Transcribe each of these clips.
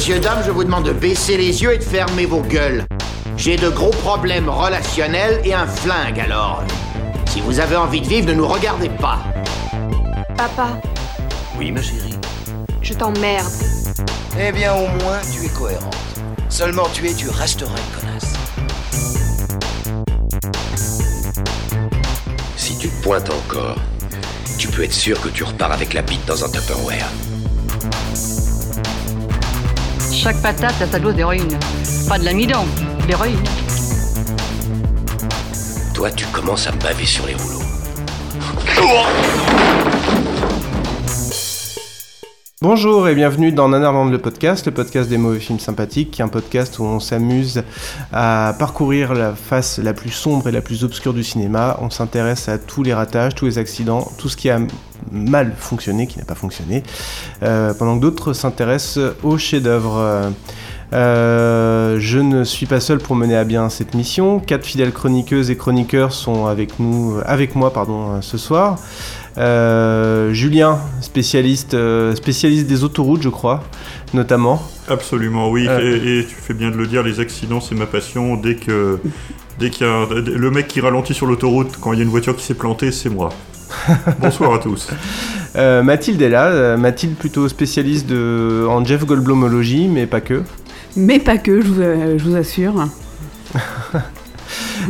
Messieurs, dames, je vous demande de baisser les yeux et de fermer vos gueules. J'ai de gros problèmes relationnels et un flingue, alors. Si vous avez envie de vivre, ne nous regardez pas. Papa, Oui, ma chérie. je t'emmerde. Eh bien, au moins, tu es cohérente. Seulement tu es, tu resteras une connasse. Si tu te pointes encore, tu peux être sûr que tu repars avec la bite dans un Tupperware. Chaque patate a sa dose d'héroïne. Pas de l'amidon, de l'héroïne. Toi, tu commences à me baver sur les rouleaux. Bonjour et bienvenue dans Nanarland le podcast, le podcast des mauvais films sympathiques, qui est un podcast où on s'amuse à parcourir la face la plus sombre et la plus obscure du cinéma. On s'intéresse à tous les ratages, tous les accidents, tout ce qui a mal fonctionné, qui n'a pas fonctionné, euh, pendant que d'autres s'intéressent aux chefs-d'œuvre. Euh, je ne suis pas seul pour mener à bien cette mission. Quatre fidèles chroniqueuses et chroniqueurs sont avec nous, avec moi, pardon, euh, ce soir. Euh, Julien, spécialiste, euh, spécialiste des autoroutes, je crois, notamment. Absolument, oui. Et, et tu fais bien de le dire, les accidents, c'est ma passion. Dès que, dès qu'il y a un- le mec qui ralentit sur l'autoroute quand il y a une voiture qui s'est plantée, c'est moi. Bonsoir à tous. Euh, Mathilde est là. Euh, Mathilde, plutôt spécialiste de, en Jeff Goldblumologie, mais pas que. Mais pas que, je vous, euh, je vous assure.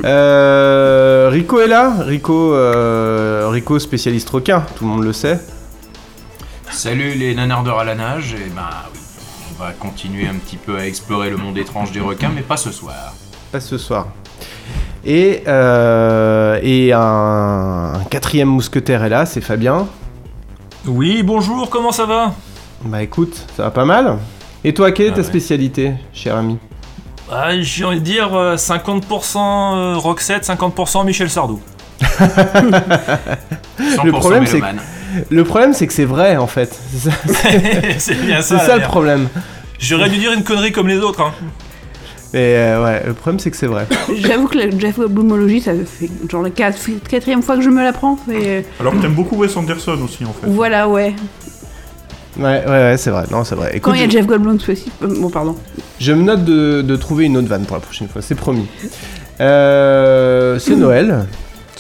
Euh, Rico est là. Rico, euh, Rico, spécialiste requin, tout le monde le sait. Salut les nanardeurs à la nage, et ben oui, on va continuer un petit peu à explorer le monde étrange des requins, mais pas ce soir. Pas ce soir. Et, euh, et un, un quatrième mousquetaire est là, c'est Fabien. Oui, bonjour, comment ça va? Bah écoute, ça va pas mal. Et toi, quelle est Ah ta ouais. spécialité, cher ami? Ah, J'ai envie de dire euh, 50% euh, Roxette, 50% Michel Sardou. 100% Le problème, c'est mélomane. Le problème, c'est que c'est vrai, en fait. C'est ça, c'est bien c'est ça. le problème. J'aurais dû dire une connerie comme les autres. Hein. Mais euh, ouais, le problème, c'est que c'est vrai. J'avoue que la Jeff Goldblumologie, ça fait genre la quatrième fois que je me la prends. Et... Alors que t'aimes beaucoup Wes Anderson aussi, en fait. Voilà, ouais. Ouais, ouais, ouais, c'est vrai. Non, c'est vrai. Quand il y a Jeff Goldblum aussi. euh, Bon, pardon. je me note de, de trouver une autre vanne pour la prochaine fois, c'est promis. Euh, c'est Noël.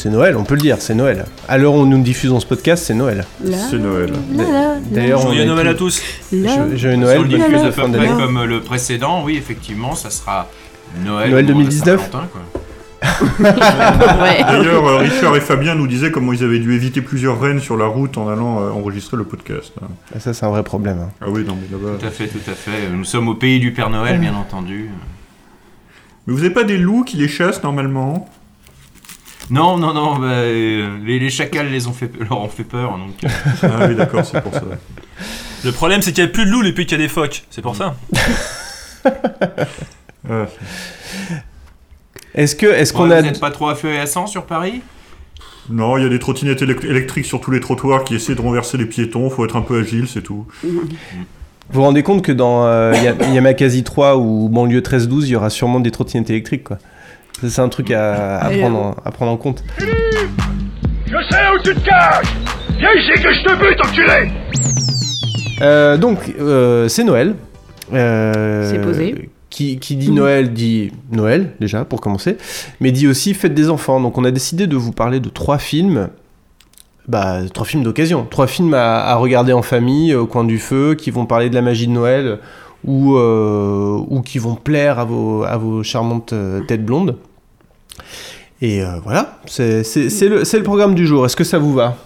C'est Noël, on peut le dire, c'est Noël. À l'heure où nous diffusons ce podcast, c'est Noël. C'est Noël. D'ailleurs, on Joyeux Noël à tous. là. Je- Joyeux Noël, bonne fête à de fin d'année. comme le précédent, oui, effectivement, ça sera Noël. Noël au moment de 2019. Saint-Valentin, quoi. Ouais. D'ailleurs, euh, Richard et Fabien nous disaient comment ils avaient dû éviter plusieurs rennes sur la route en allant euh, enregistrer le podcast. hein. Ah, Ça, c'est un vrai problème. hein. Ah oui, non, mais là-bas. Tout à fait, tout à fait. Nous sommes au pays du Père Noël, bien entendu. Mais vous avez pas des loups qui les chassent normalement? Non, non, non, bah, euh, les, les chacals les ont fait, leur ont fait peur, donc. Ah oui, d'accord, c'est pour ça. Le problème, c'est qu'il n'y a plus de loups depuis qu'il y a des phoques. C'est pour ça. Ah, Est-ce que, est-ce qu'on Ouais, a. Vous n'êtes pas trop à feu et à sang sur Paris? Non, il y a des trottinettes élect- électriques sur tous les trottoirs qui essaient de renverser les piétons. Faut être un peu agile, c'est tout. Vous vous rendez compte que dans euh, Ya- Yamakasi 3 ou banlieue 13-12, il y aura sûrement des trottinettes électriques, quoi. C'est un truc à, prendre, en, à prendre en compte. Je sais où tu te caches Viens ici que je te bute, enculé Euh, donc, euh, c'est Noël. Euh, C'est posé. Qui, qui dit Noël dit Noël, déjà, pour commencer, mais dit aussi fête des enfants. Donc, on a décidé de vous parler de trois films. Bah, trois films d'occasion. Trois films à, à regarder en famille, au coin du feu, qui vont parler de la magie de Noël ou, euh, ou qui vont plaire à vos, à vos charmantes euh, têtes blondes. Et euh, voilà, c'est le, programme du jour. Est-ce que ça vous va?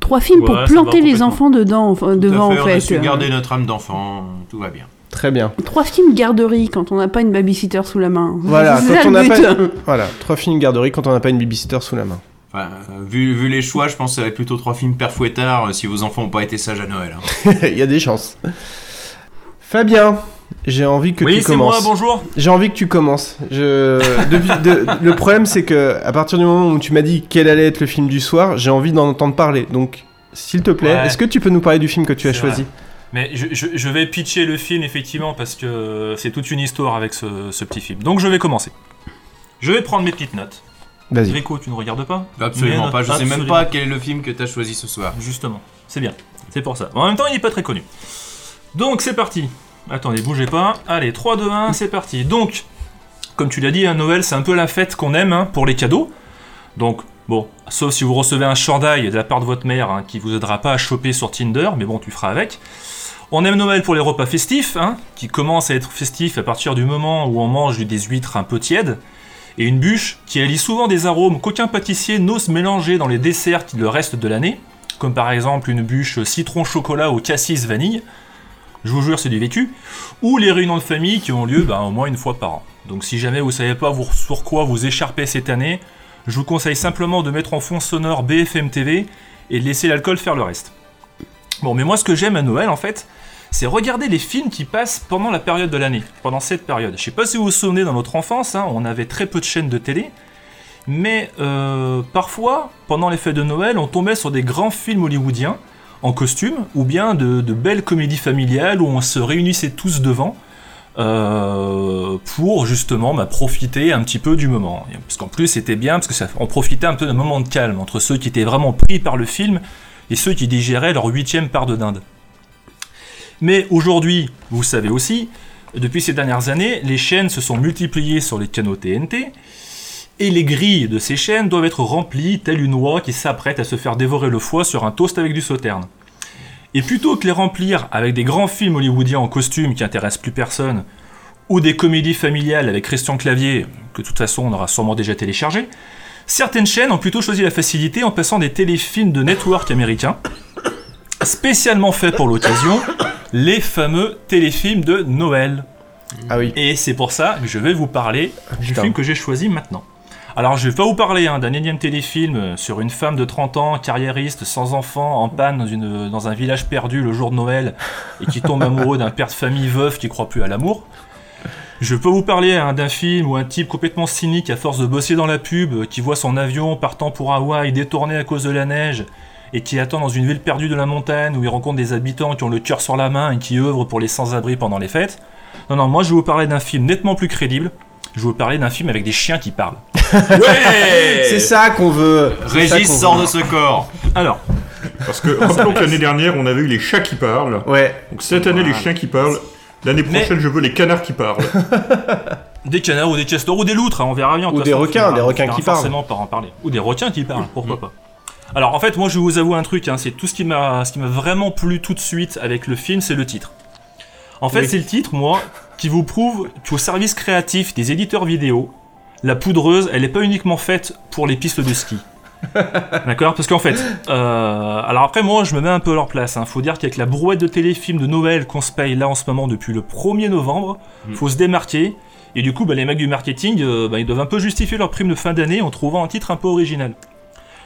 Trois films pour Ouais, planter les enfants dedans, enfin, devant, fait, en On a fait. su Euh, garder notre âme d'enfant, tout va bien. Très bien. Trois films garderie quand on n'a pas une babysitter sous la main. Voilà, quand on n'a pas, voilà, trois films garderie quand on n'a pas une babysitter sous la main. Enfin, euh, vu, vu les choix, je pense que ça va être plutôt trois films père fouettard euh, si vos enfants n'ont pas été sages à Noël. hein. Il y a des chances. Fabien, j'ai envie que oui, tu c'est moi, commences. bonjour. J'ai envie que tu commences. Je... depuis- de- le problème, c'est que à partir du moment où tu m'as dit quel allait être le film du soir, j'ai envie d'en entendre parler. Donc, s'il te plaît, Ouais. est-ce que tu peux nous parler du film que tu as choisi vrai. Mais je, je- je vais pitcher le film effectivement parce que c'est toute une histoire avec ce, ce petit film. Donc je vais commencer. Je vais prendre mes petites notes. Vas-y. Rico, tu ne regardes pas Absolument pas, je sais même pas quel est le film que tu as choisi ce soir. Justement, c'est bien. C'est pour ça. En même temps, il n'est pas très connu. Donc c'est parti. Attendez, bougez pas. Allez, 3, 2, 1, c'est parti. Donc, comme tu l'as dit, hein, Noël, c'est un peu la fête qu'on aime hein, pour les cadeaux. Donc, bon, sauf si vous recevez un chandail de la part de votre mère hein, qui vous aidera pas à choper sur Tinder, mais bon, tu feras avec. On aime Noël pour les repas festifs, hein, qui commencent à être festifs à partir du moment où on mange des huîtres un peu tièdes, et une bûche qui allie souvent des arômes qu'aucun pâtissier n'ose mélanger dans les desserts qui le reste de l'année, comme par exemple une bûche citron chocolat au cassis vanille, je vous jure c'est du vécu, ou les réunions de famille qui ont lieu bah, au moins une fois par an. Donc si jamais vous savez pas vous- sur quoi vous écharper cette année, je vous conseille simplement de mettre en fond sonore BFM TV et de laisser l'alcool faire le reste. Bon, mais moi ce que j'aime à Noël en fait, c'est regarder les films qui passent pendant la période de l'année, pendant cette période. Je sais pas si vous vous souvenez dans notre enfance, hein, on avait très peu de chaînes de télé, mais euh, parfois, pendant les fêtes de Noël, on tombait sur des grands films hollywoodiens en costume, ou bien de, belles comédies familiales où on se réunissait tous devant euh, pour justement bah, profiter un petit peu du moment. Parce qu'en plus c'était bien, parce que ça, on profitait un peu d'un moment de calme entre ceux qui étaient vraiment pris par le film et ceux qui digéraient leur huitième part de dinde. Mais aujourd'hui, vous savez aussi, depuis ces dernières années, les chaînes se sont multipliées sur les canaux TNT, et les grilles de ces chaînes doivent être remplies telle une oie qui s'apprête à se faire dévorer le foie sur un toast avec du sauterne. Et plutôt que les remplir avec des grands films hollywoodiens en costume qui intéressent plus personne, ou des comédies familiales avec Christian Clavier, que de toute façon on aura sûrement déjà téléchargé, certaines chaînes ont plutôt choisi la facilité en passant des téléfilms de network américains, spécialement faits pour l'occasion, les fameux téléfilms de Noël. Ah oui. Et c'est pour ça que je vais vous parler du putain. film que j'ai choisi maintenant. Alors je vais pas vous parler hein, d'un énième téléfilm euh, sur une femme de 30 ans, carriériste, sans enfant, en panne dans, un village perdu le jour de Noël, et qui tombe amoureux d'un père de famille veuf qui croit plus à l'amour. Je peux vous parler hein, d'un film où un type complètement cynique à force de bosser dans la pub, euh, qui voit son avion partant pour Hawaï détourné à cause de la neige, et qui attend dans une ville perdue de la montagne où il rencontre des habitants qui ont le cœur sur la main et qui œuvrent pour les sans-abri pendant les fêtes. Non, non, moi je vais vous parler d'un film nettement plus crédible. Je vais vous parler d'un film avec des chiens qui parlent. C'est ça qu'on veut. Régis qu'on sort veut. de ce corps. Alors, Parce que rappelons que l'année dernière, on avait eu les chats qui parlent. Ouais. Donc cette année, les chiens qui parlent. L'année Mais- prochaine, je veux les canards qui parlent. des canards ou des castors ou des loutres, hein, on verra bien. Ou des façon, requins, des on requins qui parlent. forcément par en parler. Ou des requins qui parlent, pourquoi pas. Alors en fait, moi je vais vous avouer un truc, hein, c'est tout ce qui m'a ce qui m'a vraiment plu tout de suite avec le film, c'est le titre. En fait, Oui. c'est le titre, moi, qui vous prouve qu'au service créatif des éditeurs vidéo, la poudreuse, elle n'est pas uniquement faite pour les pistes de ski. D'accord? Parce qu'en fait, euh, alors après, moi, je me mets un peu à leur place. Hein. Faut dire qu'avec la brouette de téléfilms de Noël qu'on se paye là en ce moment depuis le 1er novembre, faut se démarquer. Et du coup, bah, les mecs du marketing, euh, bah, ils doivent un peu justifier leur prime de fin d'année en trouvant un titre un peu original.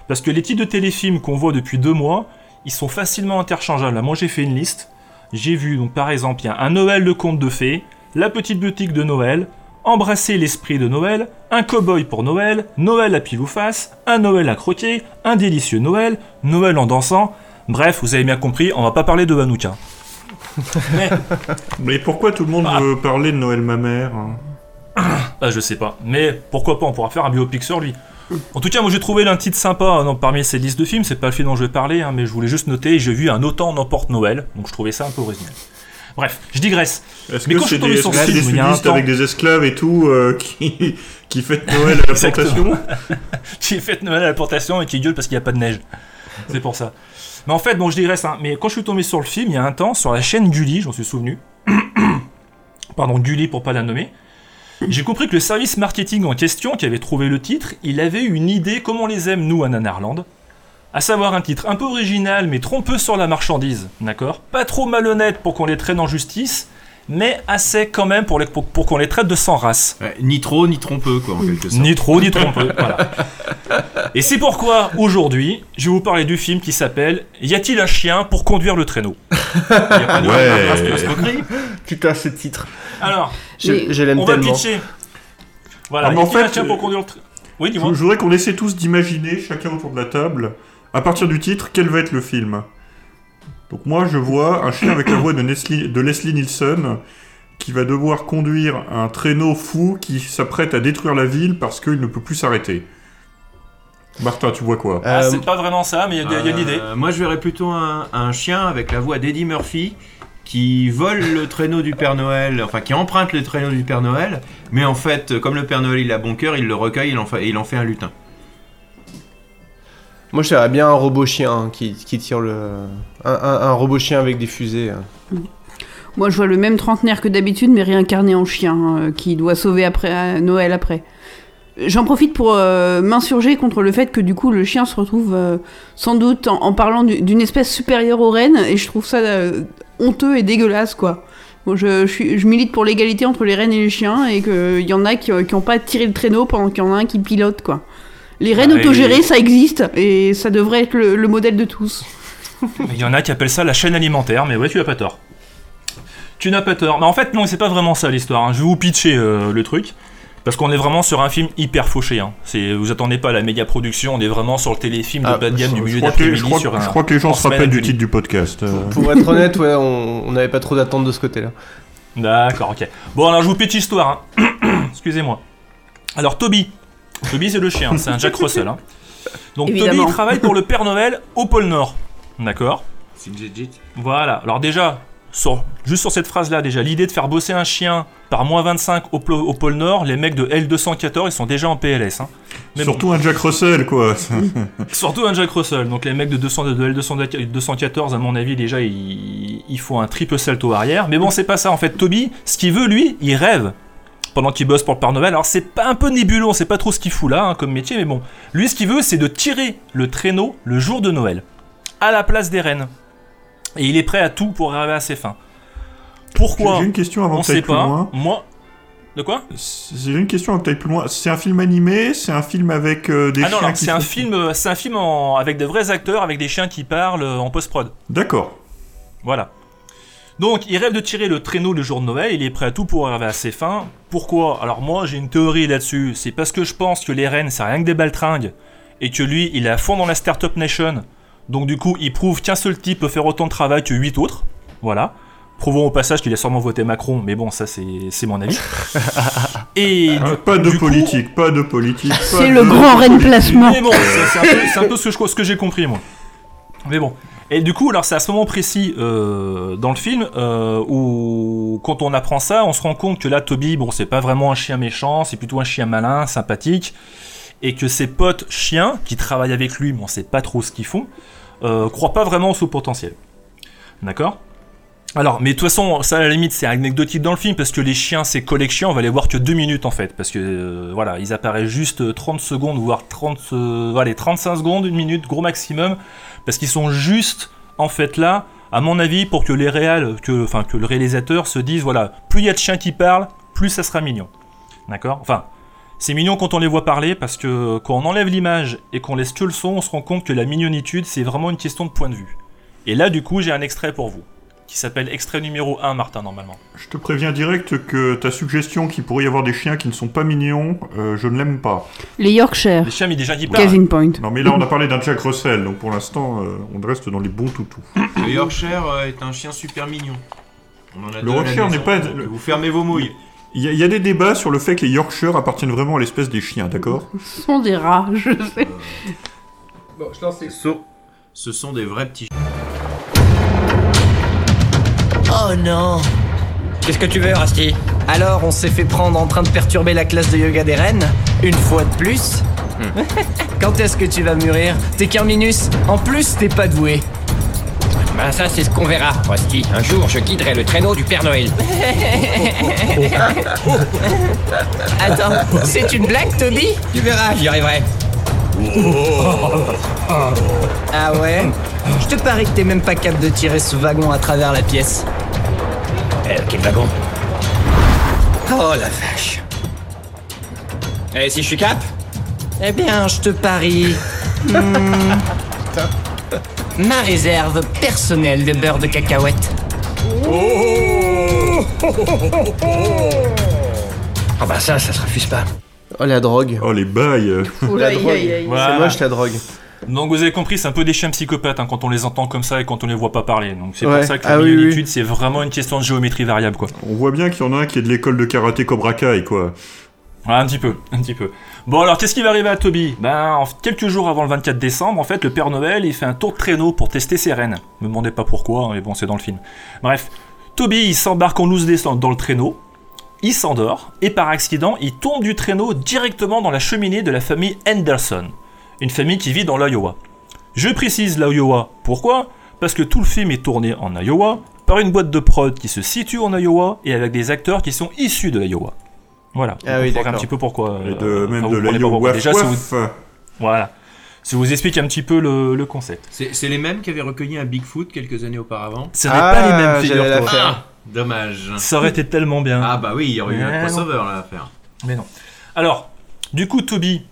Parce que les titres de téléfilms qu'on voit depuis deux mois, ils sont facilement interchangeables. Là, Moi, j'ai fait une liste. J'ai vu, donc par exemple, il y a un Noël de conte de fées, La petite boutique de Noël, Embrasser l'esprit de Noël, Un cow-boy pour Noël, Noël à pile ou face, Un Noël à croquer, Un délicieux Noël, Noël en dansant. Bref, vous avez bien compris, on va pas parler de Hanouka. Mais, Mais pourquoi tout le monde Ah. veut parler de Noël ma mère hein? Ah, je sais pas. Mais pourquoi pas, on pourra faire un biopic sur lui. En tout cas, moi j'ai trouvé un titre sympa non, parmi ces listes de films. C'est pas le film dont je vais parler, hein, mais je voulais juste noter. J'ai vu un Autant n'emporte Noël, donc je trouvais ça un peu original. Bref, je digresse. Est-ce Mais que quand je c'est suis tombé des, sur c'est des film, il y a un temps- avec des esclaves et tout euh, qui, qui fêtent Noël à la plantation qui fait Noël à la plantation et qui gueule parce qu'il n'y a pas de neige. C'est pour ça. Mais en fait, bon, je digresse. Hein, mais quand je suis tombé sur le film, il y a un temps, sur la chaîne Gulli, j'en suis souvenu. Pardon, Gulli pour pas la nommer. J'ai compris que le service marketing en question, qui avait trouvé le titre, il avait une idée comme on les aime, nous, à Nanarland. À savoir un titre un peu original, mais trompeux sur la marchandise, d'accord? Pas trop malhonnête pour qu'on les traîne en justice, mais assez quand même pour, les- pour, pour qu'on les traite de sans race. Ouais, ni trop, ni trompeux, quoi, en quelque sorte. Ni trop, ni trompeux. voilà. Et c'est pourquoi, aujourd'hui, je vais vous parler du film qui s'appelle Y a-t-il un chien pour conduire le traîneau? Il y a pas de Ouais. Putain, ce titre. Alors, Je, l'aime on va pitcher. Voilà, Ah, y en a-t-il un fait, chien pour euh, conduire le traîneau Oui, dis-moi. je voudrais qu'on essaie tous d'imaginer, chacun autour de la table, à partir du titre, quel va être le film? Donc moi, je vois un chien avec la voix de, Nesli- de Leslie Nielsen qui va devoir conduire un traîneau fou qui s'apprête à détruire la ville parce qu'il ne peut plus s'arrêter. Martin, tu vois quoi? Ah, Euh, c'est pas vraiment ça, mais il y a, a l'idée. Euh, moi, je verrais plutôt un, un chien avec la voix d'Eddie Murphy qui vole le traîneau du Père Noël, enfin qui emprunte le traîneau du Père Noël, mais en fait, comme le Père Noël il a bon cœur, il le recueille il en fait, et il en fait un lutin. Moi, je bien un robot chien qui, tire le. Un, robot chien avec des fusées. hein. Moi, je vois le même trentenaire que d'habitude, mais réincarné en chien, euh, qui doit sauver après euh, Noël après. J'en profite pour euh, m'insurger contre le fait que du coup le chien se retrouve euh, sans doute en, parlant du- d'une espèce supérieure aux rennes, et je trouve ça honteux et dégueulasse quoi. Bon, je, je, je milite pour l'égalité entre les rennes et les chiens, et qu'il y en a qui n'ont pas tiré le traîneau pendant qu'il y en a un qui pilote quoi. Les rennes Ouais, autogérées, et- ça existe, et ça devrait être le, le modèle de tous. Il y en a qui appellent ça la chaîne alimentaire, mais ouais, tu as pas tort. Tu n'as pas tort. Mais en fait, non, c'est pas vraiment ça l'histoire. hein. Je vais vous pitcher euh, le truc. Parce qu'on est vraiment sur un film hyper fauché. Hein. Vous attendez pas à la méga production, on est vraiment sur le téléfilm de Ah, bas de gamme du milieu d'après-midi je, crois, je que les gens en se rappellent du titre du podcast. euh. Pour être honnête, ouais, on on n'avait pas trop d'attente de ce côté-là. D'accord, ok. Bon, alors je vous pitch l'histoire. hein. Excusez-moi. Alors, Toby. Toby, c'est le chien, c'est un Jack Russell. hein. Donc, Évidemment. Toby il travaille pour le Père Noël au pôle Nord. D'accord. Voilà. Alors, déjà, sur- juste sur cette phrase-là, déjà, l'idée de faire bosser un chien par moins 25 au, au pôle Nord, les mecs de L214, ils sont déjà en PLS. hein. Mais bon. Surtout un Jack Russell, quoi. Surtout un Jack Russell. Donc les mecs de, 200, de L214, à mon avis, déjà, ils, ils font un triple salto arrière. Mais bon, c'est pas ça. En fait, Toby, ce qu'il veut, lui, il rêve. Pendant qu'il bosse pour le Père Noël. Alors c'est pas un peu nébuleux, on sait pas trop ce qu'il fout là hein, comme métier, mais bon. Lui, ce qu'il veut, c'est de tirer le traîneau le jour de Noël. À la place des rennes. Et il est prêt à tout pour arriver à ses fins. Pourquoi J'ai une question avant On sait plus pas. loin. Moi. De quoi J'ai une question avant que t'ailles plus loin. C'est un film animé C'est un film avec euh, des Ah non, chiens non, c'est un film, euh, c'est un film en- avec de vrais acteurs, avec des chiens qui parlent euh, en post-prod. D'accord. Voilà. Donc, il rêve de tirer le traîneau le jour de Noël, il est prêt à tout pour arriver à ses fins. Pourquoi? Alors moi, j'ai une théorie là-dessus. C'est parce que je pense que les rennes, c'est rien que des baltringues, et que lui, il est à fond dans la Startup Nation. Donc du coup, il prouve qu'un seul type peut faire autant de travail que huit autres. Voilà. Prouvons au passage qu'il a sûrement voté Macron, mais bon, ça c'est c'est mon avis. Et Ah, du- pas de du coup- politique, pas de politique. pas C'est de le grand reine politique. placement. mais bon, c'est c'est un peu, c'est un ce que j'ai compris, moi. Mais bon. Et du coup, alors c'est à ce moment précis euh, dans le film euh, où, quand on apprend ça, on se rend compte que là, Toby, bon, c'est pas vraiment un chien méchant, c'est plutôt un chien malin, sympathique, et que ses potes chiens qui travaillent avec lui, mais on sait pas trop ce qu'ils font, euh, croient pas vraiment au son potentiel. D'accord? Alors, mais de toute façon, ça à la limite c'est anecdotique dans le film parce que les chiens, ces collections, on va les voir que deux minutes en fait, parce que voilà, ils apparaissent juste euh, 30 secondes, voire 30, euh, allez, 35 secondes, une minute, gros maximum, parce qu'ils sont juste en fait là, à mon avis, pour que les réals, que, enfin que le réalisateur se dise voilà, plus il y a de chiens qui parlent, plus ça sera mignon, d'accord? Enfin, c'est mignon quand on les voit parler parce que quand on enlève l'image et qu'on laisse que le son, on se rend compte que la mignonitude c'est vraiment une question de point de vue. Et là, du coup, j'ai un extrait pour vous qui s'appelle extrait numéro 1, Martin, normalement. Je te préviens direct que ta suggestion qu'il pourrait y avoir des chiens qui ne sont pas mignons, euh, je ne l'aime pas. Les Yorkshire. Les chiens, mais déjà qui parlent. Kevin Point. Non mais là on a parlé d'un Jack Russell, donc pour l'instant euh, on reste dans les bons toutous. Le Yorkshire euh, est un chien super mignon. On en a Le Yorkshire n'est pas- Vous fermez vos mouilles. Il y, a- il y a des débats sur le fait que les Yorkshire appartiennent vraiment à l'espèce des chiens, d'accord? Ce sont des rats, je sais. Bon, je lance les... Ce, ce sont des vrais petits Oh non. Qu'est-ce que tu veux, Rusty? Alors, on s'est fait prendre en train de perturber la classe de yoga des reines Une fois de plus. Quand est-ce que tu vas mûrir T'es qu'un minus. En plus, t'es pas doué. Ben ça c'est ce qu'on verra, Rusty. Un jour je guiderai le traîneau du Père Noël. Attends, c'est une blague, Toby? Tu verras, j'y arriverai. Ah ouais Je te parie que t'es même pas capable de tirer ce wagon à travers la pièce. Euh, quel wagon Oh la vache. Et si je suis cap Eh bien, je te parie. hmm, ma réserve personnelle de beurre de cacahuète. Oh bah ça, ça se refuse pas. Oh la drogue. Oh les bails. La Aïe, drogue. Voilà. C'est moche la drogue. Donc vous avez compris, c'est un peu des chiens psychopathes hein, quand on les entend comme ça et quand on les voit pas parler. Donc c'est Ouais. pour ça que la Ah oui, oui. c'est vraiment une question de géométrie variable, quoi. On voit bien qu'il y en a un qui est de l'école de karaté Cobra Kai, quoi. Ouais, un petit peu, un petit peu. Bon alors, qu'est-ce qui va arriver à Toby? Ben, en- quelques jours avant le 24 décembre, en fait, le Père Noël, il fait un tour de traîneau pour tester ses rennes. Me demandez pas pourquoi, hein, mais bon, c'est dans le film. Bref, Toby, il s'embarque en loose descente dans le traîneau, il s'endort, et par accident, il tombe du traîneau directement dans la cheminée de la famille Henderson, une famille qui vit dans l'Iowa. Je précise l'Iowa, pourquoi? Parce que tout le film est tourné en Iowa, par une boîte de prod qui se situe en Iowa, et avec des acteurs qui sont issus de l'Iowa. Voilà, Ah Vous oui, un petit peu pourquoi. Et de, euh, même enfin, de l'Iowa waf Déjà, si vous- Voilà. Ça vous explique un petit peu le, le concept. C'est les mêmes qui avaient recueilli un Bigfoot quelques années auparavant? Ce n'est pas les mêmes, j'allais dommage. Ça aurait été tellement bien. Ah bah oui, il y aurait eu un crossover là à faire. Mais non. Alors, du coup, Toby,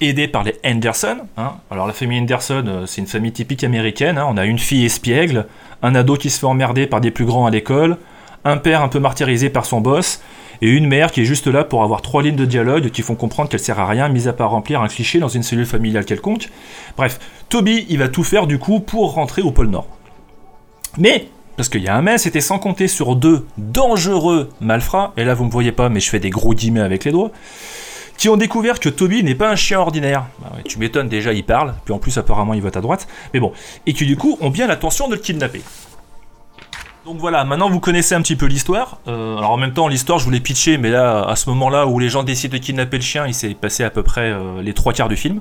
aidé par les Henderson, hein, alors la famille Henderson, euh, c'est une famille typique américaine, hein, on a une fille espiègle, un ado qui se fait emmerder par des plus grands à l'école, un père un peu martyrisé par son boss, et une mère qui est juste là pour avoir trois lignes de dialogue qui font comprendre qu'elle sert à rien, mis à part remplir un cliché dans une cellule familiale quelconque. Bref, Toby, il va tout faire du coup pour rentrer au pôle Nord. Mais, parce qu'il y a un mais, c'était sans compter sur deux dangereux malfrats, et là vous me voyez pas, mais je fais des gros guillemets avec les doigts, qui ont découvert que Toby n'est pas un chien ordinaire. Bah tu m'étonnes, déjà il parle, puis en plus apparemment il vote à droite, mais bon, et qui du coup ont bien l'intention de le kidnapper. Donc voilà, maintenant vous connaissez un petit peu l'histoire. Euh, alors en même temps, l'histoire je vous l'ai pitché, mais là, à ce moment-là où les gens décident de kidnapper le chien, il s'est passé à peu près euh, les trois quarts du film.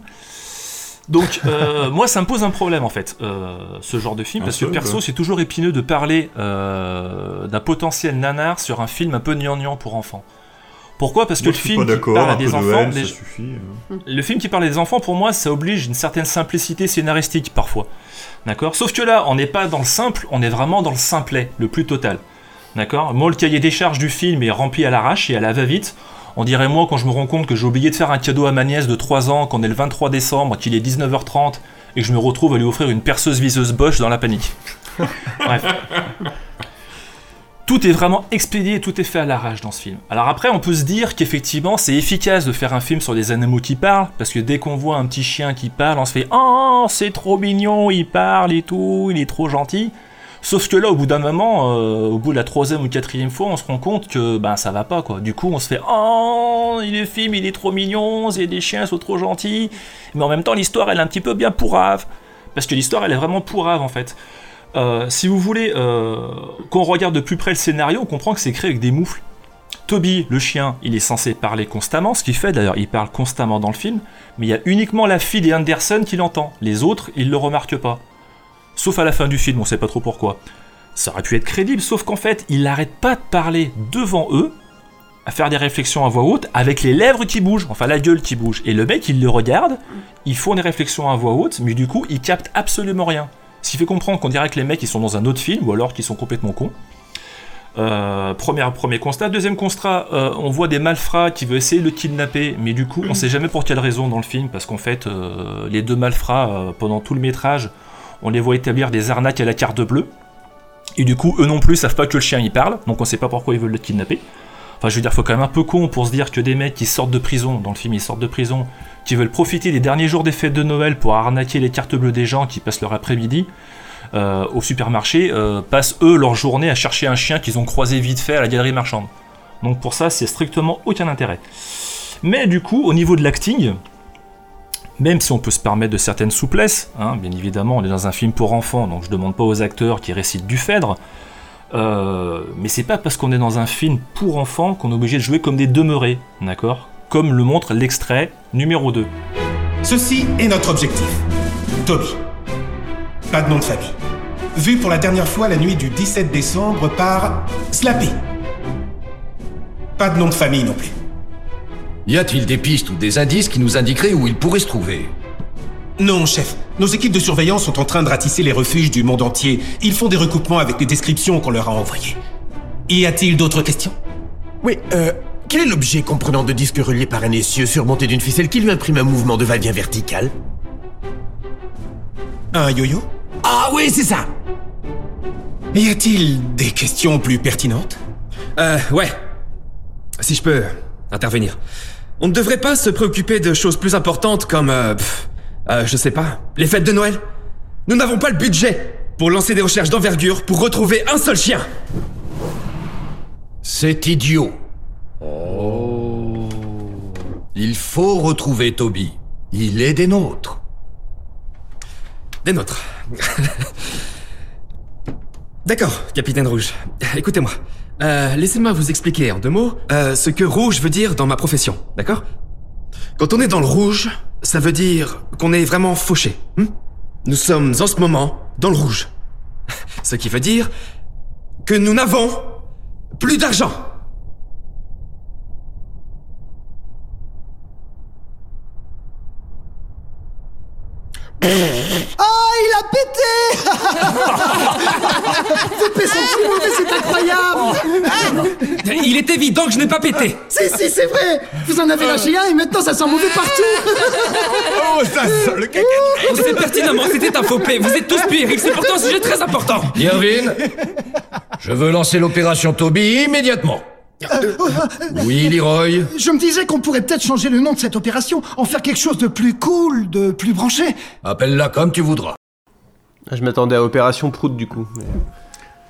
Donc euh, moi ça me pose un problème en fait, euh, ce genre de film, Un parce que perso c'est toujours épineux de parler euh, d'un potentiel nanar sur un film un peu gnangnan pour enfants. Pourquoi? Parce que Moi, le film qui parle à des de enfants, haine, les- ça suffit. hein. le film qui parle des enfants, pour moi, ça oblige une certaine simplicité scénaristique parfois. D'accord? Sauf que là, on n'est pas dans le simple, on est vraiment dans le simplet, le plus total. D'accord? Moi, le cahier des charges du film est rempli à l'arrache et à la va-vite. On dirait moi quand je me rends compte que j'ai oublié de faire un cadeau à ma nièce de 3 ans, qu'on est le 23 décembre, qu'il est 19h30 et que je me retrouve à lui offrir une perceuse viseuse Bosch dans la panique. Bref. Tout est vraiment expédié, tout est fait à l'arrache dans ce film. Alors après, on peut se dire qu'effectivement, c'est efficace de faire un film sur des animaux qui parlent, parce que dès qu'on voit un petit chien qui parle, on se fait Oh, c'est trop mignon, il parle et tout, il est trop gentil. Sauf que là, au bout d'un moment, euh, au bout de la troisième ou quatrième fois, on se rend compte que ben ça va pas quoi. Du coup, on se fait Oh, le film il est trop mignon, c'est des chiens sont trop gentils. Mais en même temps, l'histoire elle est un petit peu bien pourrave. Parce que l'histoire elle est vraiment pourrave en fait. Euh, si vous voulez euh, qu'on regarde de plus près le scénario, on comprend que c'est créé avec des moufles. Toby, le chien, il est censé parler constamment, ce qu'il fait d'ailleurs, il parle constamment dans le film, mais il y a uniquement la fille des Anderson qui l'entend. Les autres, ils le remarquent pas. Sauf à la fin du film, on sait pas trop pourquoi. Ça aurait pu être crédible, sauf qu'en fait, il n'arrête pas de parler devant eux, à faire des réflexions à voix haute, avec les lèvres qui bougent, enfin la gueule qui bouge. Et le mec, il le regarde, ils font des réflexions à voix haute, mais du coup, il capte absolument rien. Ce qui fait comprendre qu'on dirait que les mecs, ils sont dans un autre film, ou alors qu'ils sont complètement cons. Euh, premier, constat. Deuxième constat, euh, on voit des malfrats qui veulent essayer de le kidnapper, mais du coup, on sait jamais pour quelle raison dans le film, parce qu'en fait, euh, les deux malfrats, pendant tout le métrage, on les voit établir des arnaques à la carte bleue. Et du coup, eux non plus savent pas que le chien y parle, donc on sait pas pourquoi ils veulent le kidnapper. Enfin, je veux dire, faut quand même un peu con pour se dire que des mecs qui sortent de prison, dans le film ils sortent de prison, qui veulent profiter des derniers jours des fêtes de Noël pour arnaquer les cartes bleues des gens qui passent leur après-midi euh, au supermarché, euh, passent eux leur journée à chercher un chien qu'ils ont croisé vite fait à la galerie marchande. Donc pour ça, c'est strictement aucun intérêt. Mais du coup, au niveau de l'acting, même si on peut se permettre de certaines souplesses, hein, bien évidemment, on est dans un film pour enfants, donc je demande pas aux acteurs qui récitent du Phèdre, euh, mais c'est pas parce qu'on est dans un film pour enfants qu'on est obligé de jouer comme des demeurés, d'accord? Comme le montre l'extrait numéro 2. Ceci est notre objectif. Toby. Pas de nom de famille. Vu pour la dernière fois la nuit du 17 décembre par Slappy. Pas de nom de famille non plus. Y a-t-il des pistes ou des indices qui nous indiqueraient où il pourrait se trouver Non, chef. Nos équipes de surveillance sont en train de ratisser les refuges du monde entier. Ils font des recoupements avec les descriptions qu'on leur a envoyées. Y a-t-il d'autres questions Oui, euh, quel est l'objet comprenant de disques reliés par un essieu surmonté d'une ficelle qui lui imprime un mouvement de va-et-vient vertical Un yo-yo Ah oui, c'est ça Y a-t-il des questions plus pertinentes Euh, ouais. Si je peux intervenir. On ne devrait pas se préoccuper de choses plus importantes comme, euh, pff, euh, je sais pas, les fêtes de Noël Nous n'avons pas le budget pour lancer des recherches d'envergure pour retrouver un seul chien C'est idiot. Oh. Il faut retrouver Toby. Il est des nôtres. Des nôtres. D'accord, capitaine Rouge. Écoutez-moi. Euh, Laissez-moi vous expliquer en deux mots euh, ce que rouge veut dire dans ma profession, d'accord? Quand on est dans le rouge, ça veut dire qu'on est vraiment fauché. hmm? Nous sommes en ce moment dans le rouge. Ce qui veut dire que nous n'avons plus d'argent. Ah, il a pété Pépé son petit mauvais, c'est incroyable Il est évident que je n'ai pas pété. Si, si, c'est vrai Vous en avez lâché un et maintenant ça sent mauvais partout Oh, ça sent le caca On sait pertinemment c'était un faux P. Vous êtes tous puériles, c'est pourtant un sujet très important. Irvine, je veux lancer l'opération Toby immédiatement. Oui, Leroy Je me disais qu'on pourrait peut-être changer le nom de cette opération, en faire quelque chose de plus cool, de plus branché. Appelle-la comme tu voudras. Je m'attendais à Opération Prout du coup. mais-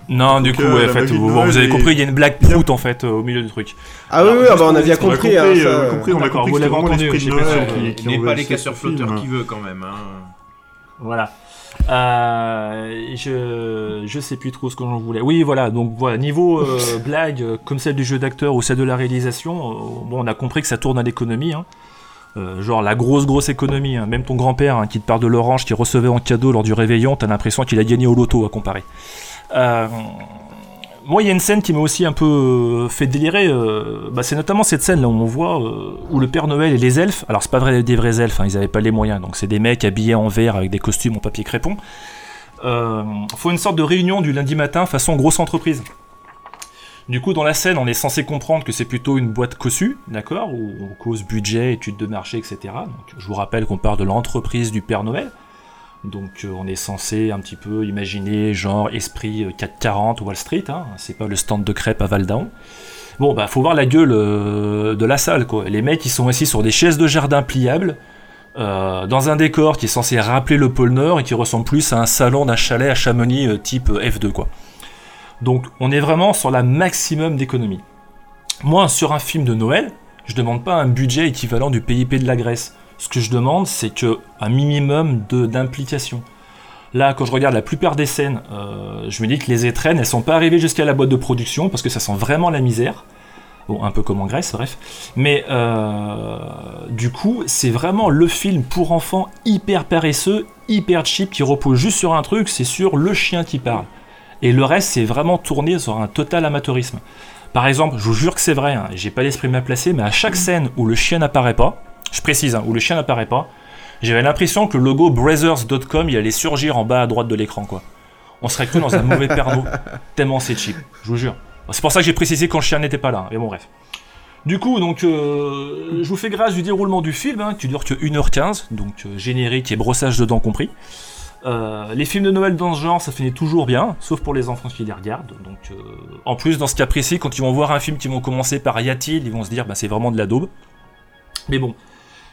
Non, du coup, euh, ouais, la en fait, vous, avez compris, il y a une blague prout en fait euh, au milieu du truc. Ah oui, oui, juste ah bah, on pour a bien compris, hein, compris, ça, euh, compris, on a compris vous l'avez entendu, pas sûr, qui- euh, qui Il n'est pas les casseurs flotteurs qui veut quand même. Hein. Voilà. Euh, je je sais plus trop ce que j'en voulais. Oui, voilà. Donc voilà, niveau euh, blague euh, comme celle du jeu d'acteur ou celle de la réalisation, euh, bon, on a compris que ça tourne à l'économie. Hein. Genre la grosse grosse économie. hein. Même ton grand-père hein, qui te parle de l'orange qu'il recevait en cadeau lors du réveillon, t'as l'impression qu'il a gagné au loto à comparer. Moi, il y a une scène qui m'a aussi un peu euh, fait délirer. euh, bah, c'est notamment cette scène là où on voit euh, où le Père Noël et les elfes. Alors, c'est pas vrai, des vrais elfes, hein, ils avaient pas les moyens. Donc, c'est des mecs habillés en vert avec des costumes en papier crépon. Euh, faut une sorte de réunion du lundi matin façon grosse entreprise. Du coup, dans la scène, on est censé comprendre que c'est plutôt une boîte cossue, d'accord, où on cause budget, études de marché, etc. Donc, je vous rappelle qu'on parle de l'entreprise du Père Noël. Donc, euh, on est censé un petit peu imaginer genre esprit euh, 440 Wall Street. Hein, c'est pas le stand de crêpes à Val d'Aon. Bon, bah, faut voir la gueule euh, de la salle, quoi. Les mecs, ils sont assis sur des chaises de jardin pliables, euh, dans un décor qui est censé rappeler le pôle Nord et qui ressemble plus à un salon d'un chalet à Chamonix euh, type euh, F2, quoi. Donc, on est vraiment sur la maximum d'économie. Moi, sur un film de Noël, je demande pas un budget équivalent du PIB de la Grèce. Ce que je demande, c'est que un minimum d'implication. Là, quand je regarde la plupart des scènes, euh, je me dis que les étrennes, elles sont pas arrivées jusqu'à la boîte de production parce que ça sent vraiment la misère. Bon, un peu comme en Grèce, bref. Mais euh, du coup, c'est vraiment le film pour enfants hyper paresseux, hyper cheap, qui repose juste sur un truc, c'est sur le chien qui parle. Et le reste, c'est vraiment tourné sur un total amateurisme. Par exemple, je vous jure que c'est vrai, hein, j'ai pas l'esprit mal placé, mais à chaque scène où le chien n'apparaît pas, je précise, hein, où le chien n'apparaît pas, j'avais l'impression que le logo Brothers.com il allait surgir en bas à droite de l'écran, quoi. On serait cru dans un mauvais perno, tellement c'est cheap, je vous jure. C'est pour ça que j'ai précisé quand le chien n'était pas là, hein, mais bon, bref. Du coup, donc, euh, je vous fais grâce du déroulement du film, hein, qui dure que 1h15, donc euh, générique et brossage de dents compris. Euh, les films de Noël dans ce genre, ça finit toujours bien, sauf pour les enfants qui les regardent. Donc, euh, en plus, dans ce cas précis, quand ils vont voir un film qui vont commencer par Y a-t-il, ils vont se dire, bah, c'est vraiment de la daube. Mais bon,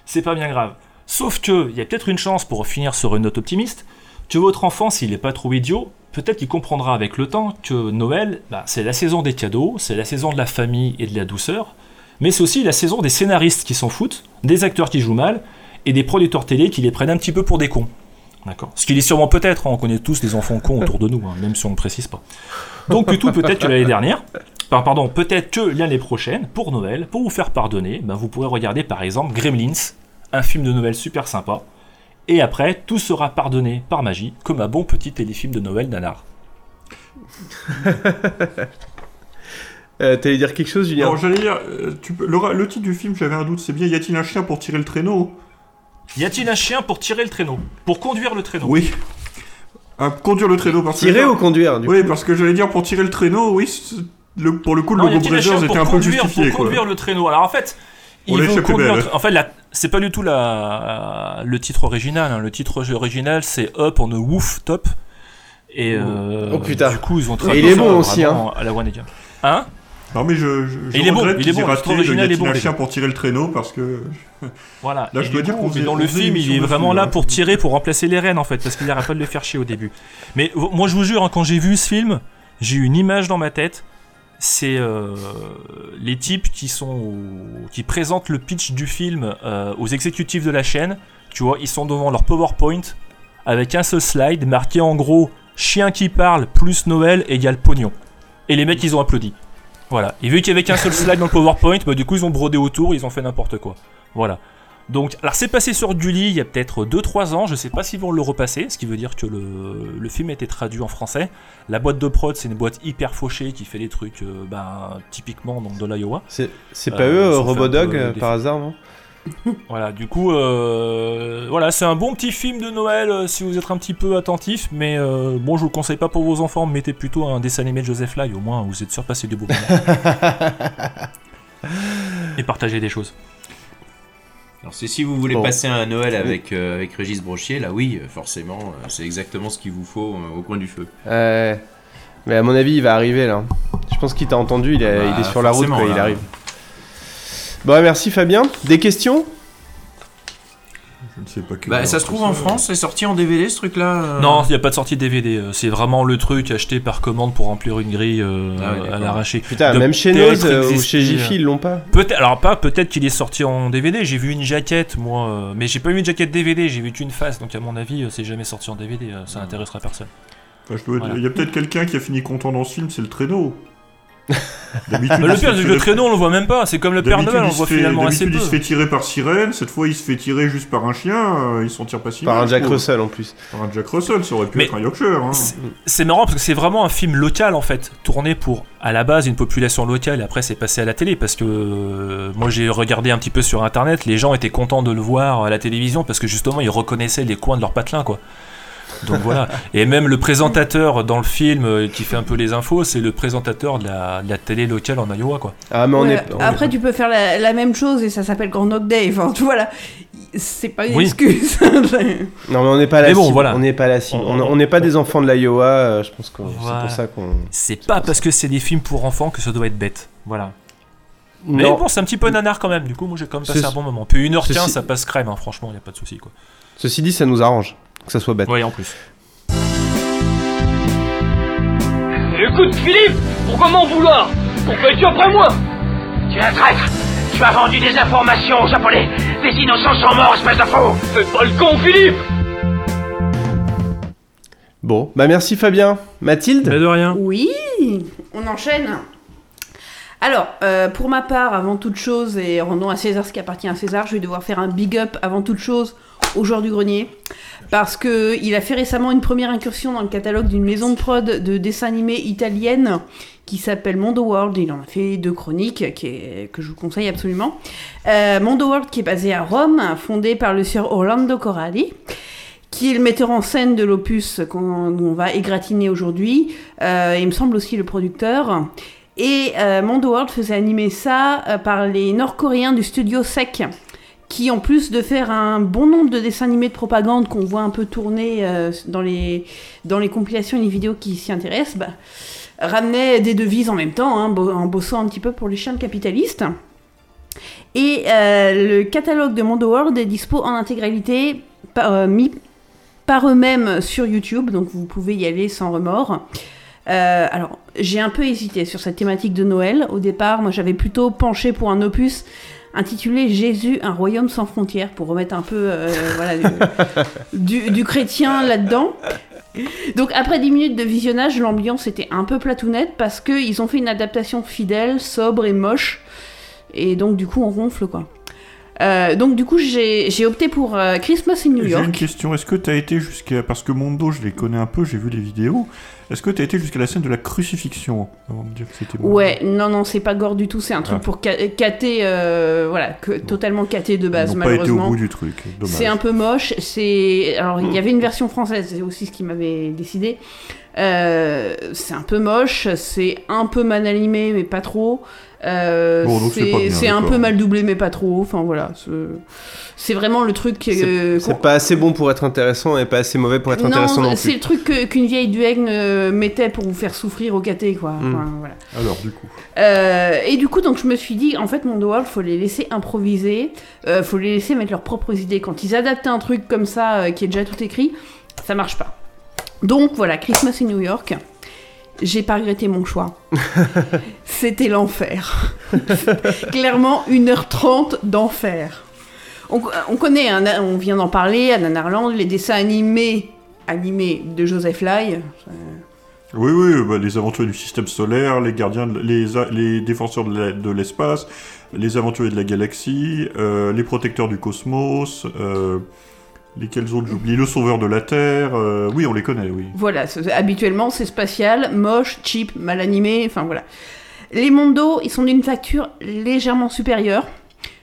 c'est pas bien grave. Sauf que, il y a peut-être une chance pour finir sur une note optimiste, que votre enfant, s'il est pas trop idiot, peut-être qu'il comprendra avec le temps que Noël, bah, c'est la saison des cadeaux, c'est la saison de la famille et de la douceur, mais c'est aussi la saison des scénaristes qui s'en foutent, des acteurs qui jouent mal, et des producteurs télé qui les prennent un petit peu pour des cons. Ce qu'il est sûrement peut-être, hein, on connaît tous les enfants cons autour de nous, hein, même si on ne précise pas. Donc plutôt peut-être que l'année dernière, pardon, peut-être que l'année prochaine, pour Noël, pour vous faire pardonner, ben, vous pourrez regarder par exemple Gremlins, un film de Noël super sympa, et après, tout sera pardonné par magie, comme un bon petit téléfilm de Noël nanar. Euh, T'allais dire quelque chose, Julien? Alors j'allais dire, euh, tu peux- le, le titre du film, j'avais un doute, c'est bien Y a-t-il un chien pour tirer le traîneau? Y a-t-il un chien pour tirer le traîneau? Pour conduire le traîneau? Oui. Ah, conduire le traîneau parce que. Tirer ou conduire du Oui, parce que j'allais dire pour tirer le traîneau, oui, c'est- le, pour le coup, le Non, y logo pour était un peu conduire- justifié. Pour quoi. conduire le traîneau. Alors en fait, On ils vont conduire. belle. En fait, la- c'est pas du tout la... le titre original. hein. Le titre original, c'est Up on a Woof Top. Et euh, Oh, putain. du coup, ils ont Et traduit il est ça bon aussi, vraiment à la One. Hein? Non, mais je, je, je Et il est bon, regrette il est qu'ils aient bon, le raté le est bon, un chien pour tirer le traîneau parce que. Voilà. Là, Et je dois dire mais dans le film, il est vraiment là hein. pour tirer, pour remplacer les rênes en fait, parce qu'il arrête pas de le faire chier au début. Mais moi, je vous jure, hein, quand j'ai vu ce film, j'ai eu une image dans ma tête. C'est euh, les types qui sont qui présentent le pitch du film euh, aux exécutifs de la chaîne. Tu vois, ils sont devant leur PowerPoint avec un seul slide marqué en gros chien qui parle plus Noël égale pognon. Et les mecs, ils ont applaudi. Voilà. Et vu qu'il y avait qu'un seul slide dans le PowerPoint, bah, du coup, ils ont brodé autour, ils ont fait n'importe quoi. Voilà. Donc, alors c'est passé sur Gulli il y a peut-être 2-3 ans, je sais pas s'ils vont le repasser, ce qui veut dire que le, le film a été traduit en français. La boîte de prod, c'est une boîte hyper fauchée qui fait des trucs euh, ben, typiquement donc, de l'Iowa. C'est c'est pas eux, Robodog, peu euh, par hasard, non? Voilà, du coup, euh, voilà, c'est un bon petit film de Noël euh, si vous êtes un petit peu attentif, mais euh, bon, je vous le conseille pas pour vos enfants, mettez plutôt un dessin animé de Joseph Lai, au moins vous êtes sûr de passer du beau moment. Et partagez des choses. Alors c'est si vous voulez Bon. passer un Noël avec, euh, avec Régis Brochier, là oui, euh, forcément, euh, c'est exactement ce qu'il vous faut euh, au coin du feu. Mais à mon avis, il va arriver là. Je pense qu'il t'a entendu, il est, Bah, il est sur la route quand il arrive. Bon, merci Fabien. Des questions? Je ne sais pas que. Bah ça se trouve en France, c'est sorti en DVD ce truc-là euh Non, il n'y a pas de sortie DVD, euh, c'est vraiment le truc acheté par commande pour remplir une grille euh, Ah ouais, à l'arraché. Putain, De même chez Noz ou chez Jiffy, ils l'ont pas. Peut-être, alors pas, peut-être qu'il est sorti en DVD. J'ai vu une jaquette, moi, mais j'ai pas vu une jaquette DVD. J'ai vu qu'une face, donc à mon avis, c'est jamais sorti en DVD. ça intéressera personne. Enfin, je peux- Voilà. Il y a peut-être quelqu'un qui a fini content dans ce film, c'est le traîneau. Le pire, c'est que le traîneau, on le voit même pas. C'est comme le Père Noël, on il le se voit fait- finalement assez peu. il se fait tirer par sirène, cette fois il se fait tirer juste par un chien, euh, il s'en tire pas si Par mal, un Jack. Russell en plus. Par un Jack Russell, ça aurait pu Mais- être un Yorkshire. Hein. C'est marrant parce que c'est vraiment un film local en fait, tourné pour à la base une population locale et après c'est passé à la télé parce que euh, moi j'ai regardé un petit peu sur internet, les gens étaient contents de le voir à la télévision parce que justement ils reconnaissaient les coins de leur patelin quoi. Donc voilà. Et même le présentateur dans le film euh, qui fait un peu les infos, c'est le présentateur de la, de la télé locale en Iowa quoi. Ah, mais on Ouais, est. on est- Après, tu peux faire la, la même chose et ça s'appelle Groundhog Day. Enfin, tu vois là, c'est pas une Oui. excuse. Non, mais on n'est pas bon, cible. voilà. On n'est pas la cible. On- On n'est pas des enfants de l'Iowa. euh, je pense que c'est Voilà. pour ça qu'on. C'est pas parce que c'est des films pour enfants que ça doit être bête. Voilà. Mais Non. bon, c'est un petit peu nanar quand même. Du coup, moi j'ai quand même passé un bon moment. Puis 1h15, ceci- ça passe crème, hein, franchement, y a pas de souci quoi. Ceci dit, ça nous arrange que ça soit bête. Oui, en plus. Écoute, Philippe, pourquoi m'en vouloir? Pourquoi es-tu après moi Tu es un traître Tu as vendu des informations aux Japonais Des innocents sont morts, espèce de faux Fais pas le con, Philippe Bon, bah merci Fabien. Mathilde? De rien. Oui, on enchaîne. Alors, euh, pour ma part, avant toute chose, et rendons à César ce qui appartient à César, je vais devoir faire un big up avant toute chose au joueur du grenier. Parce que il a fait récemment une première incursion dans le catalogue d'une maison de prod de dessins animés italienne qui s'appelle Mondo World. Il en a fait deux chroniques que je vous conseille absolument. Euh, Mondo World qui est basé à Rome, fondé par le sieur Orlando Corradi qui est le metteur en scène de l'opus qu'on on va égratigner aujourd'hui. Euh, il me semble aussi le producteur. Et euh, Mondo World faisait animer ça euh, par les Nord-Coréens du studio SEC, qui en plus de faire un bon nombre de dessins animés de propagande qu'on voit un peu tourner euh, dans, les, dans les compilations et les vidéos qui s'y intéressent, bah, ramenait des devises en même temps, hein, en bossant un petit peu pour les chaînes capitalistes. Et euh, le catalogue de Mondo World est dispo en intégralité mis par eux-mêmes sur YouTube, donc vous pouvez y aller sans remords. Euh, alors, j'ai un peu hésité sur cette thématique de Noël. Au départ, moi j'avais plutôt penché pour un opus intitulé Jésus, un royaume sans frontières, pour remettre un peu euh, voilà, du, du- du chrétien là-dedans. Donc après 10 minutes de visionnage, l'ambiance était un peu platounette parce qu'ils ont fait une adaptation fidèle, sobre et moche. Et donc du coup on ronfle quoi. Euh, donc du coup j'ai j'ai opté pour euh, Christmas in New J'ai York. une question, est-ce que t'as été jusqu'à... Parce que Mondo, je les connais un peu, j'ai vu les vidéos. Est-ce que t'as été jusqu'à la scène de la crucifixion Avant de dire que c'était... bon. Ouais, non, non, c'est pas gore du tout, c'est un truc Ah. pour ca- cater, euh, voilà, que, totalement caté de base, Ils n'ont pas été au malheureusement. bout du truc. C'est un peu moche, c'est... Alors, il y avait une version française, c'est aussi ce qui m'avait décidé. Euh, c'est un peu moche, c'est un peu mal animé, mais pas trop. Euh, Bon, c'est un peu mal doublé, mais pas trop. Enfin, voilà. c'est- vraiment le truc... euh, C'est qu'on- pas assez bon pour être intéressant et pas assez mauvais pour être intéressant non c'est le truc qu'une vieille duègne euh, mettait pour vous faire souffrir au caté, quoi. Mm. Enfin, voilà. Alors, du coup... Euh, et du coup, donc je me suis dit, en fait, Mondo World, faut les laisser improviser, euh, faut les laisser mettre leurs propres idées. Quand ils adaptent un truc comme ça, euh, qui est déjà tout écrit, ça marche pas. Donc voilà, Christmas in New York. J'ai pas regretté mon choix. C'était l'enfer. Clairement, 1h30 d'enfer. On, on connaît, hein, on vient d'en parler, à Nanarland, les dessins animés animé de Joseph Lai. Oui, oui, bah, les aventuriers du système solaire, les gardiens, de- les, les défenseurs de l'espace, les aventuriers de la galaxie, euh, les protecteurs du cosmos, euh, lesquels autres j'oublie, le sauveur de la Terre, euh, oui, on les connaît, oui. Voilà, habituellement c'est spatial, moche, cheap, mal animé, enfin voilà. Les mondos, ils sont d'une facture légèrement supérieure.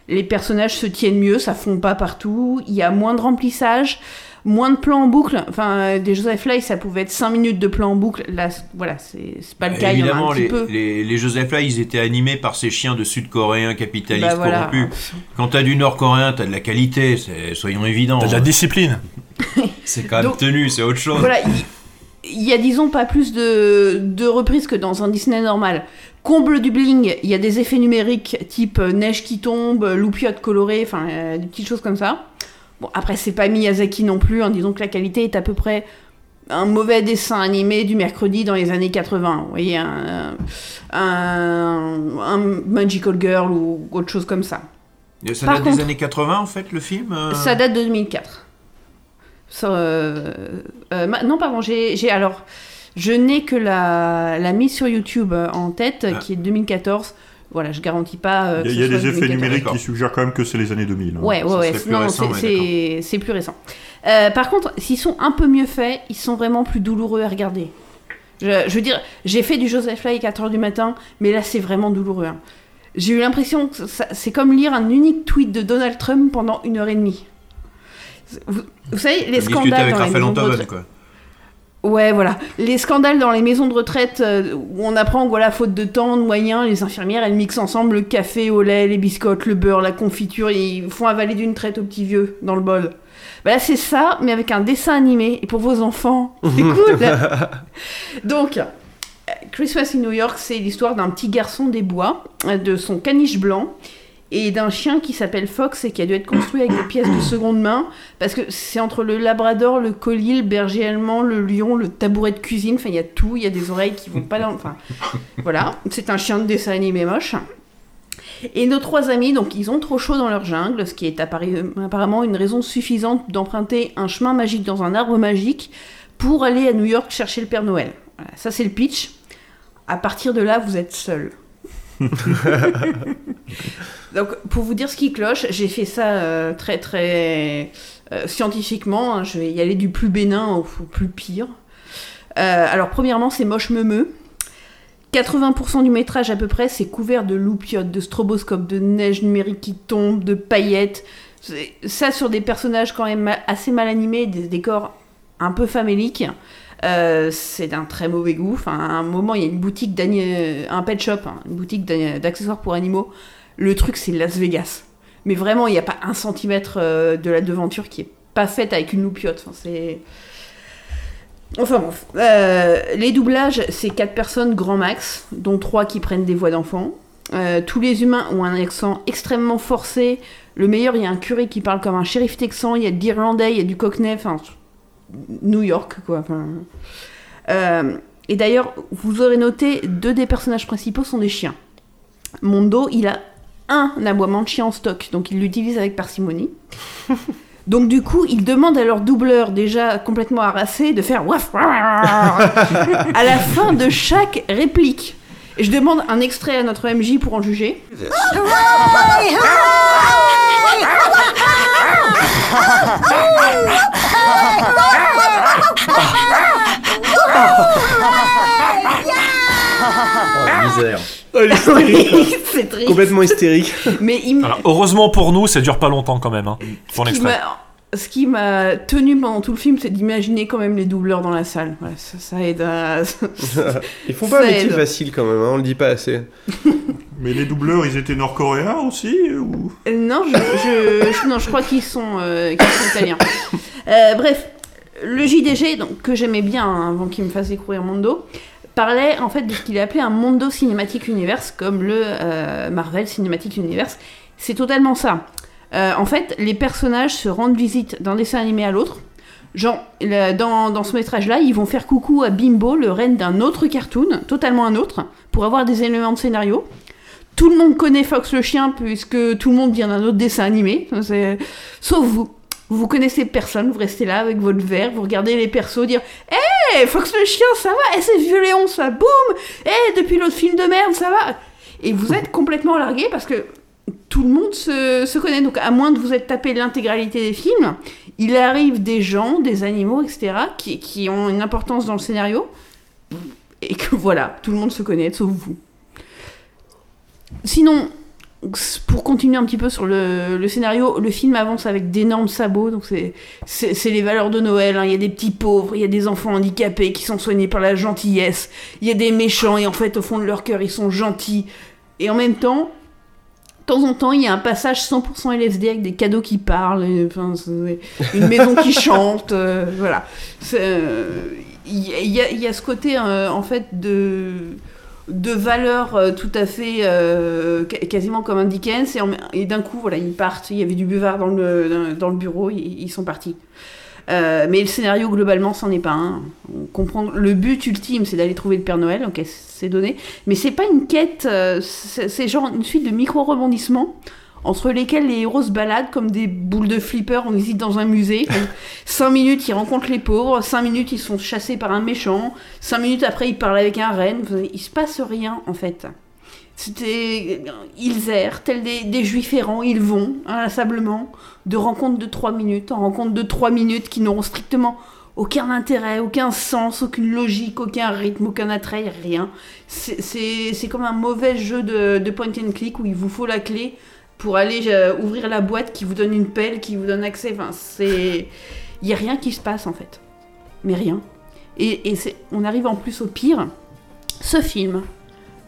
Les personnages se tiennent mieux, ça fond pas partout, il y a moins de remplissage, moins de plans en boucle. Enfin, euh, des Joseph Lai, ça pouvait être 5 minutes de plans en boucle. Là, voilà, c'est pas le cas, il y en a Évidemment, petit les, peu. les, les Joseph Lai, ils étaient animés par ces chiens de sud-coréens capitalistes Bah voilà. corrompus. Quand t'as du nord-coréen, t'as de la qualité, soyons évidents. T'as de la discipline. C'est quand même Donc- tenu, c'est autre chose. Voilà, il y a disons pas plus de, de reprises que dans un Disney normal. Comble du bling, il y a des effets numériques type euh, neige qui tombe, loupiote colorée, enfin euh, des petites choses comme ça. Bon, après c'est pas Miyazaki non plus, hein, disons que la qualité est à peu près un mauvais dessin animé du mercredi dans les années 80. Vous voyez, un, un, un Magical Girl ou autre chose comme ça. Et Ça Par date contre- des années 80 en fait, le film euh Ça date de 2004. Ça, euh, euh, non, pardon, j'ai, alors, je n'ai que la, la mise sur YouTube en tête, Ah. qui est de 2014. Voilà, je garantis pas. euh, Il y a, y des effets 2014. numériques qui suggèrent quand même que c'est les années 2000. hein. Ouais, ouais, ouais. plus non, c'est, plus récent. Euh, par contre, s'ils sont un peu mieux faits, ils sont vraiment plus douloureux à regarder. Je, je veux dire, j'ai fait du Joseph Lai à 4h du matin, mais là, c'est vraiment douloureux. hein. J'ai eu l'impression que c'est comme lire un unique tweet de Donald Trump pendant une heure et demie. Vous, vous savez, les scandales avec dans les Raphaël quoi. Ouais, voilà. Les scandales dans les maisons de retraite euh, où on apprend que, voilà, faute de temps, de moyens, les infirmières, elles mixent ensemble le café au lait, les biscottes, le beurre, la confiture, et ils font avaler d'une traite au petit vieux dans le bol. Bah là, c'est ça, mais avec un dessin animé, et pour vos enfants. C'est cool Donc, Christmas in New York, c'est l'histoire d'un petit garçon des bois, euh, de son caniche blanc, et d'un chien qui s'appelle Fox et qui a dû être construit avec des pièces de seconde main, parce que c'est entre le labrador, le collie, le berger allemand, le lion, le tabouret de cuisine, enfin il y a tout, il y a des oreilles qui vont pas dans... Enfin, voilà, c'est un chien de dessin animé moche. Et nos trois amis, donc ils ont trop chaud dans leur jungle, ce qui est appari- apparemment une raison suffisante d'emprunter un chemin magique dans un arbre magique pour aller à New York chercher le Père Noël. Voilà, ça c'est le pitch. À partir de là, vous êtes seul. Donc, pour vous dire ce qui cloche, j'ai fait ça euh, très très euh, scientifiquement. hein. je vais y aller du plus bénin au, plus pire. Euh, alors, premièrement, c'est moche meumeux. 80% du métrage à peu près, c'est couvert de loupiotes, de stroboscopes, de neige numérique qui tombe, de paillettes. Ça sur des personnages quand même assez mal animés, des décors un peu faméliques. Euh, c'est d'un très mauvais goût. Enfin, à un moment, il y a une boutique d'ani- euh, un pet shop, hein, une boutique d'accessoires pour animaux. Le truc, c'est Las Vegas. Mais vraiment, il n'y a pas un centimètre euh, de la devanture qui est pas faite avec une loupiote. Enfin, c'est. Enfin. Euh, les doublages, c'est quatre personnes grand max, dont trois qui prennent des voix d'enfants. Euh, tous les humains ont un accent extrêmement forcé. Le meilleur, il y a un curé qui parle comme un shérif texan, il y a de l'irlandais, il y a du cockney, enfin, New York, quoi. Enfin, euh, et d'ailleurs, vous aurez noté, deux des personnages principaux sont des chiens. Mondo, il a un aboiement de chien en stock, donc il l'utilise avec parcimonie. Donc du coup, il demande à leur doubleur déjà complètement harassé de faire waf à la fin de chaque réplique. Et je demande un extrait à notre MJ pour en juger. Misère. C'est triste. Complètement hystérique. Mais il Alors, heureusement pour nous, ça dure pas longtemps quand même. Hein, pour ce qui l'extrait. m'a- ce qui m'a tenu pendant tout le film, c'est d'imaginer quand même les doubleurs dans la salle. Voilà, ça, ça aide à... Ils font pas un métier aide. facile quand même, hein, on le dit pas assez. Mais les doubleurs, ils étaient nord-coréens aussi ou... Euh, Non, je, je, je- non, je crois qu'ils sont, euh, sont italiens. Euh, bref, le JDG, donc, que j'aimais bien hein, avant qu'il me fasse découvrir Mondo, parlait en fait de ce qu'il appelait un Mondo Cinematic Universe, comme le euh, Marvel Cinematic Universe. C'est totalement ça. Euh, en fait, les personnages se rendent visite d'un dessin animé à l'autre. Genre, dans, dans ce métrage-là, ils vont faire coucou à Bimbo, le reine d'un autre cartoon, totalement un autre, pour avoir des éléments de scénario. Tout le monde connaît Fox le chien puisque tout le monde vient d'un autre dessin animé, sauf vous. Vous connaissez personne, vous restez là avec votre verre, vous regardez les persos dire Hé, Fox le chien, ça va Eh, c'est Violéon, ça boum Eh, depuis l'autre film de merde, ça va Et vous êtes complètement largué parce que tout le monde se, connaît. Donc, à moins de vous être tapé l'intégralité des films, il arrive des gens, des animaux, etc., qui, qui ont une importance dans le scénario. Et que voilà, tout le monde se connaît, sauf vous. Sinon, pour continuer un petit peu sur le, le scénario, le film avance avec d'énormes sabots, donc c'est- les valeurs de Noël. hein. Il y a des petits pauvres, il y a des enfants handicapés qui sont soignés par la gentillesse, il y a des méchants et en fait au fond de leur cœur ils sont gentils. Et en même temps, temps en temps, il y a un passage 100% LSD avec des cadeaux qui parlent, et, enfin, une maison qui chante, euh, voilà. Euh, Il y, a- y y ce côté, euh, en fait, de, de valeur euh, tout à fait euh, quasiment comme un Dickens, et, et d'un coup, voilà, ils partent. Il y avait du buvard dans le, dans le bureau, ils, ils sont partis. Euh, mais le scénario globalement, c'en est pas un. On comprend le but ultime, c'est d'aller trouver le Père Noël. Ok, c'est donné. Mais c'est pas une quête. euh, c'est genre une suite de micro rebondissements entre lesquels les héros se baladent comme des boules de flipper. On visite dans un musée. Donc, cinq minutes, ils rencontrent les pauvres. Cinq minutes, ils sont chassés par un méchant. Cinq minutes après, ils parlent avec un renne. Il se passe rien en fait. C'était. Ils errent, tels des, juifs errants, ils vont, inlassablement, de rencontre de 3 minutes en rencontre de 3 minutes qui n'auront strictement aucun intérêt, aucun sens, aucune logique, aucun rythme, aucun attrait, rien. C'est- comme un mauvais jeu de, point and click où il vous faut la clé pour aller euh, ouvrir la boîte qui vous donne une pelle, qui vous donne accès. C'est. Il n'y a rien qui se passe en fait. Mais rien. Et, et on arrive en plus au pire. Ce film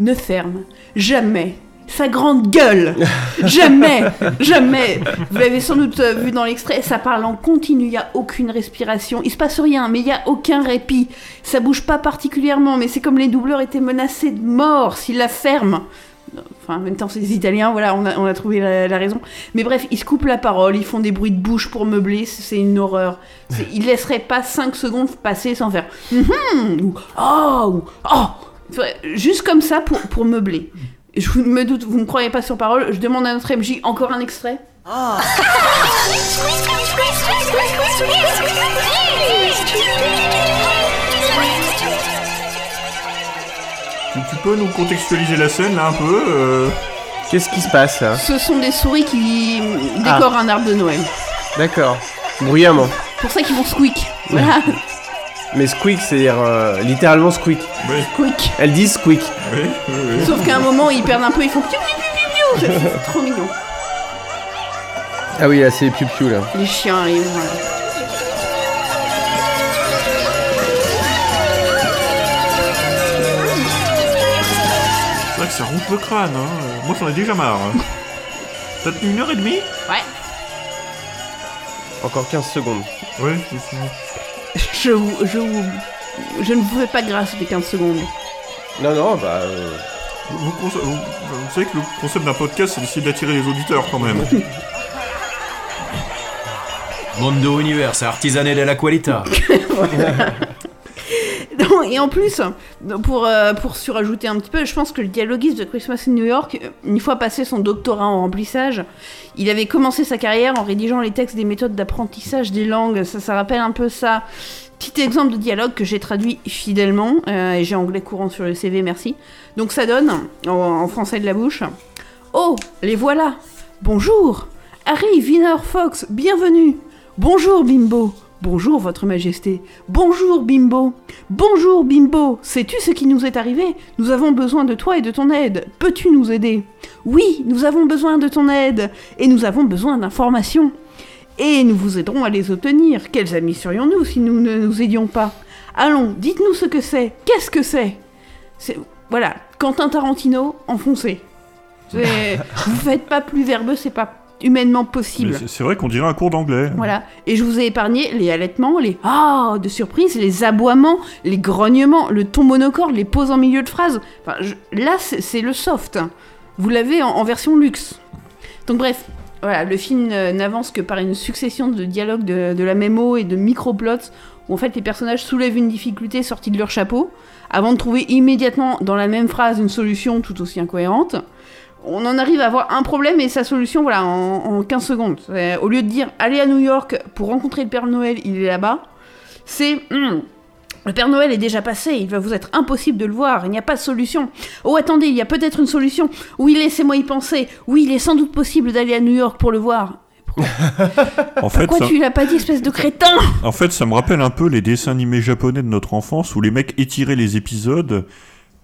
ne ferme jamais sa grande gueule. jamais, jamais. Vous l'avez sans doute euh, vu dans l'extrait, ça parle en continu, il n'y a aucune respiration. Il se passe rien, mais il n'y a aucun répit. Ça bouge pas particulièrement, mais c'est comme les doubleurs étaient menacés de mort s'ils la ferment. Enfin, en même temps, c'est des Italiens, voilà, on a, trouvé la, raison. Mais bref, ils se coupent la parole, ils font des bruits de bouche pour meubler, c'est une horreur. Ils laisseraient pas 5 secondes passer sans faire Mhm ou Oh ou Oh Juste comme ça pour, pour meubler. Je vous- me doute, vous ne me croyez pas sur parole, je demande à notre MJ encore un extrait. Tu, tu peux nous contextualiser la scène là un peu euh Qu'est-ce qui se passe là? Ce sont des souris qui Ah. décorent un arbre de Noël. D'accord. Bruyamment. Pour ça qu'ils vont squeak. Voilà. Mais squeak, c'est-à-dire euh, littéralement squeak. Squeak. Elles disent squeak. Sauf qu'à un moment, ils perdent un peu, ils font piou piou piou piou piou. C'est trop mignon. Ah oui, là, c'est les piou là. Les chiens arrivent. voilà. C'est vrai que ça ronfle le crâne, hein. Moi j'en ai déjà marre. hein. T'as tenu une heure et demie? Ouais. Encore 15 secondes. Oui, Je, vous- je, vous- je ne vous fais pas grâce des 15 secondes. Non, non, bah. euh, Vous, vous- vous- vous savez que le concept d'un podcast c'est d'essayer d'attirer les auditeurs quand même. Mondo Univers, artisané de la qualità. Et en plus, pour, euh, pour surajouter un petit peu, je pense que le dialoguiste de Christmas in New York, une fois passé son doctorat en remplissage, il avait commencé sa carrière en rédigeant les textes des méthodes d'apprentissage des langues. Ça, ça rappelle un peu ça. Petit exemple de dialogue que j'ai traduit fidèlement, euh, et j'ai anglais courant sur le CV, merci. Donc ça donne, en, en français de la bouche, Oh, les voilà Bonjour Harry Wiener Fox, bienvenue Bonjour Bimbo Bonjour Votre Majesté Bonjour Bimbo Bonjour Bimbo Sais-tu ce qui nous est arrivé? Nous avons besoin de toi et de ton aide. Peux-tu nous aider? Oui, nous avons besoin de ton aide et nous avons besoin d'informations. Et nous vous aiderons à les obtenir. Quels amis serions-nous si nous ne nous aidions pas? Allons, dites-nous ce que c'est. Qu'est-ce que c'est? C'est voilà, Quentin Tarantino enfoncé. Vous faites pas plus verbeux, c'est pas humainement possible. C'est- vrai qu'on dirait un cours d'anglais. Voilà. Et je vous ai épargné les allaitements, les ah de surprise, les aboiements, les grognements, le ton monocorde, les pauses en milieu de phrase. Enfin, je- là, c'est le soft. Vous l'avez en, en version luxe. Donc bref, voilà, le film n'avance que par une succession de dialogues de, de la eau et de micro-plots où en fait les personnages soulèvent une difficulté sortie de leur chapeau avant de trouver immédiatement dans la même phrase une solution tout aussi incohérente. On en arrive à avoir un problème et sa solution, voilà, en, en 15 secondes. Au lieu de dire allez à New York pour rencontrer le Père Noël, il est là-bas, c'est Hum, le Père Noël est déjà passé, il va vous être impossible de le voir, il n'y a pas de solution. Oh attendez, il y a peut-être une solution. Oui, laissez-moi y penser. Oui, il est sans doute possible d'aller à New York pour le voir. En fait, Pourquoi ça- tu l'as pas dit, espèce de crétin? En fait, ça me rappelle un peu les dessins animés japonais de notre enfance où les mecs étiraient les épisodes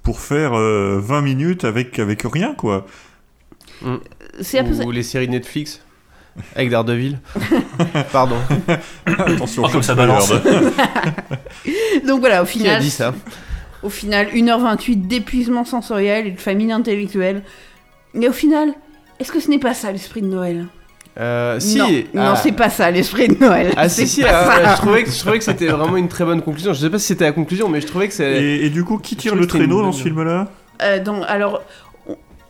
pour faire euh, 20 minutes avec, avec rien, quoi. C'est un peu. Ou les séries Netflix avec Daredevil. Pardon. Attention, Oh, comme ça balance. Donc voilà, au Qui final. a dit ça Au final, 1h28 d'épuisement sensoriel et de famine intellectuelle. Mais au final, est-ce que ce n'est pas ça l'esprit de Noël? Euh, si. Non, non, ah. c'est pas ça l'esprit de Noël. Ah C'est si si, ah, ça. je trouvais que je trouvais que c'était vraiment une très bonne conclusion. Je sais pas si c'était la conclusion, mais je trouvais que c'est. Et, et du coup, qui tire le traîneau dans ce film-là? Euh, alors,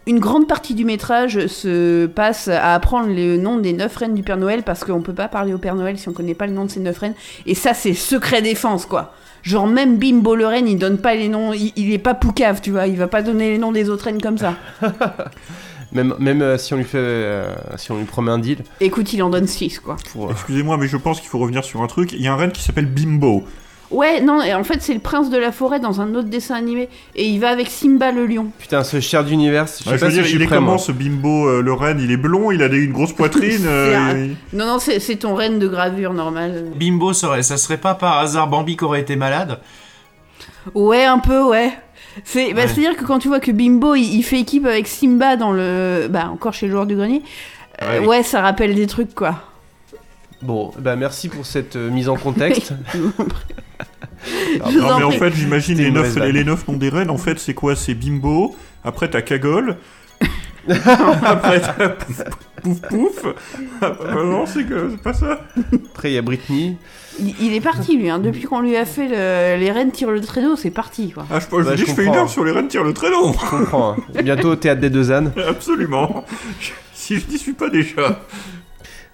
une grande partie du métrage se passe à apprendre le nom des neuf reines du Père Noël parce qu'on peut pas parler au Père Noël si on connaît pas le nom de ces neuf reines. Et ça, c'est secret défense, quoi. Genre, même Bimbo le reine, il donne pas les noms, il, il est pas poucave, tu vois, il va pas donner les noms des autres reines comme ça. Même même euh, si on lui fait, euh, si on lui promet un deal. Écoute, il en donne 6, quoi. Pour, euh, Excusez-moi, mais je pense qu'il faut revenir sur un truc. Il y a un reine qui s'appelle Bimbo. Ouais, non, et en fait, c'est le prince de la forêt dans un autre dessin animé. Et il va avec Simba le lion. Putain, ce cher d'univers, je sais Ouais, pas si dire, je il suis est prêt comment moi. ce Bimbo euh, le reine? Il est blond, il a des- une grosse poitrine. euh, il- Non, non, c'est ton reine de gravure normal. Bimbo, serait, ça serait pas par hasard Bambi qui aurait été malade? Ouais, un peu, ouais. C'est bah, Ouais. C'est-à-dire que quand tu vois que Bimbo il, il fait équipe avec Simba dans le. Bah, encore chez le joueur du grenier. euh, Ouais. ouais, ça rappelle des trucs, quoi. Bon, bah merci pour cette euh, mise en contexte. Non, en mais en fait, j'imagine les neuf, les neuf noms des reines. En fait, c'est quoi? C'est Bimbo. Après, t'as Cagole. Après, t'as Pouf Pouf. pouf. Après, non, c'est que- c'est pas ça. Après, il y a Britney. Il, il est parti, lui. Hein. Depuis qu'on lui a fait le- les reines tirent le traîneau, c'est parti, quoi. Ah, je, je Bah, dis, je je fais une heure sur les reines tire le traîneau. Je comprends. Bientôt au théâtre des deux ânes. Absolument. Je- Si je n'y suis pas déjà.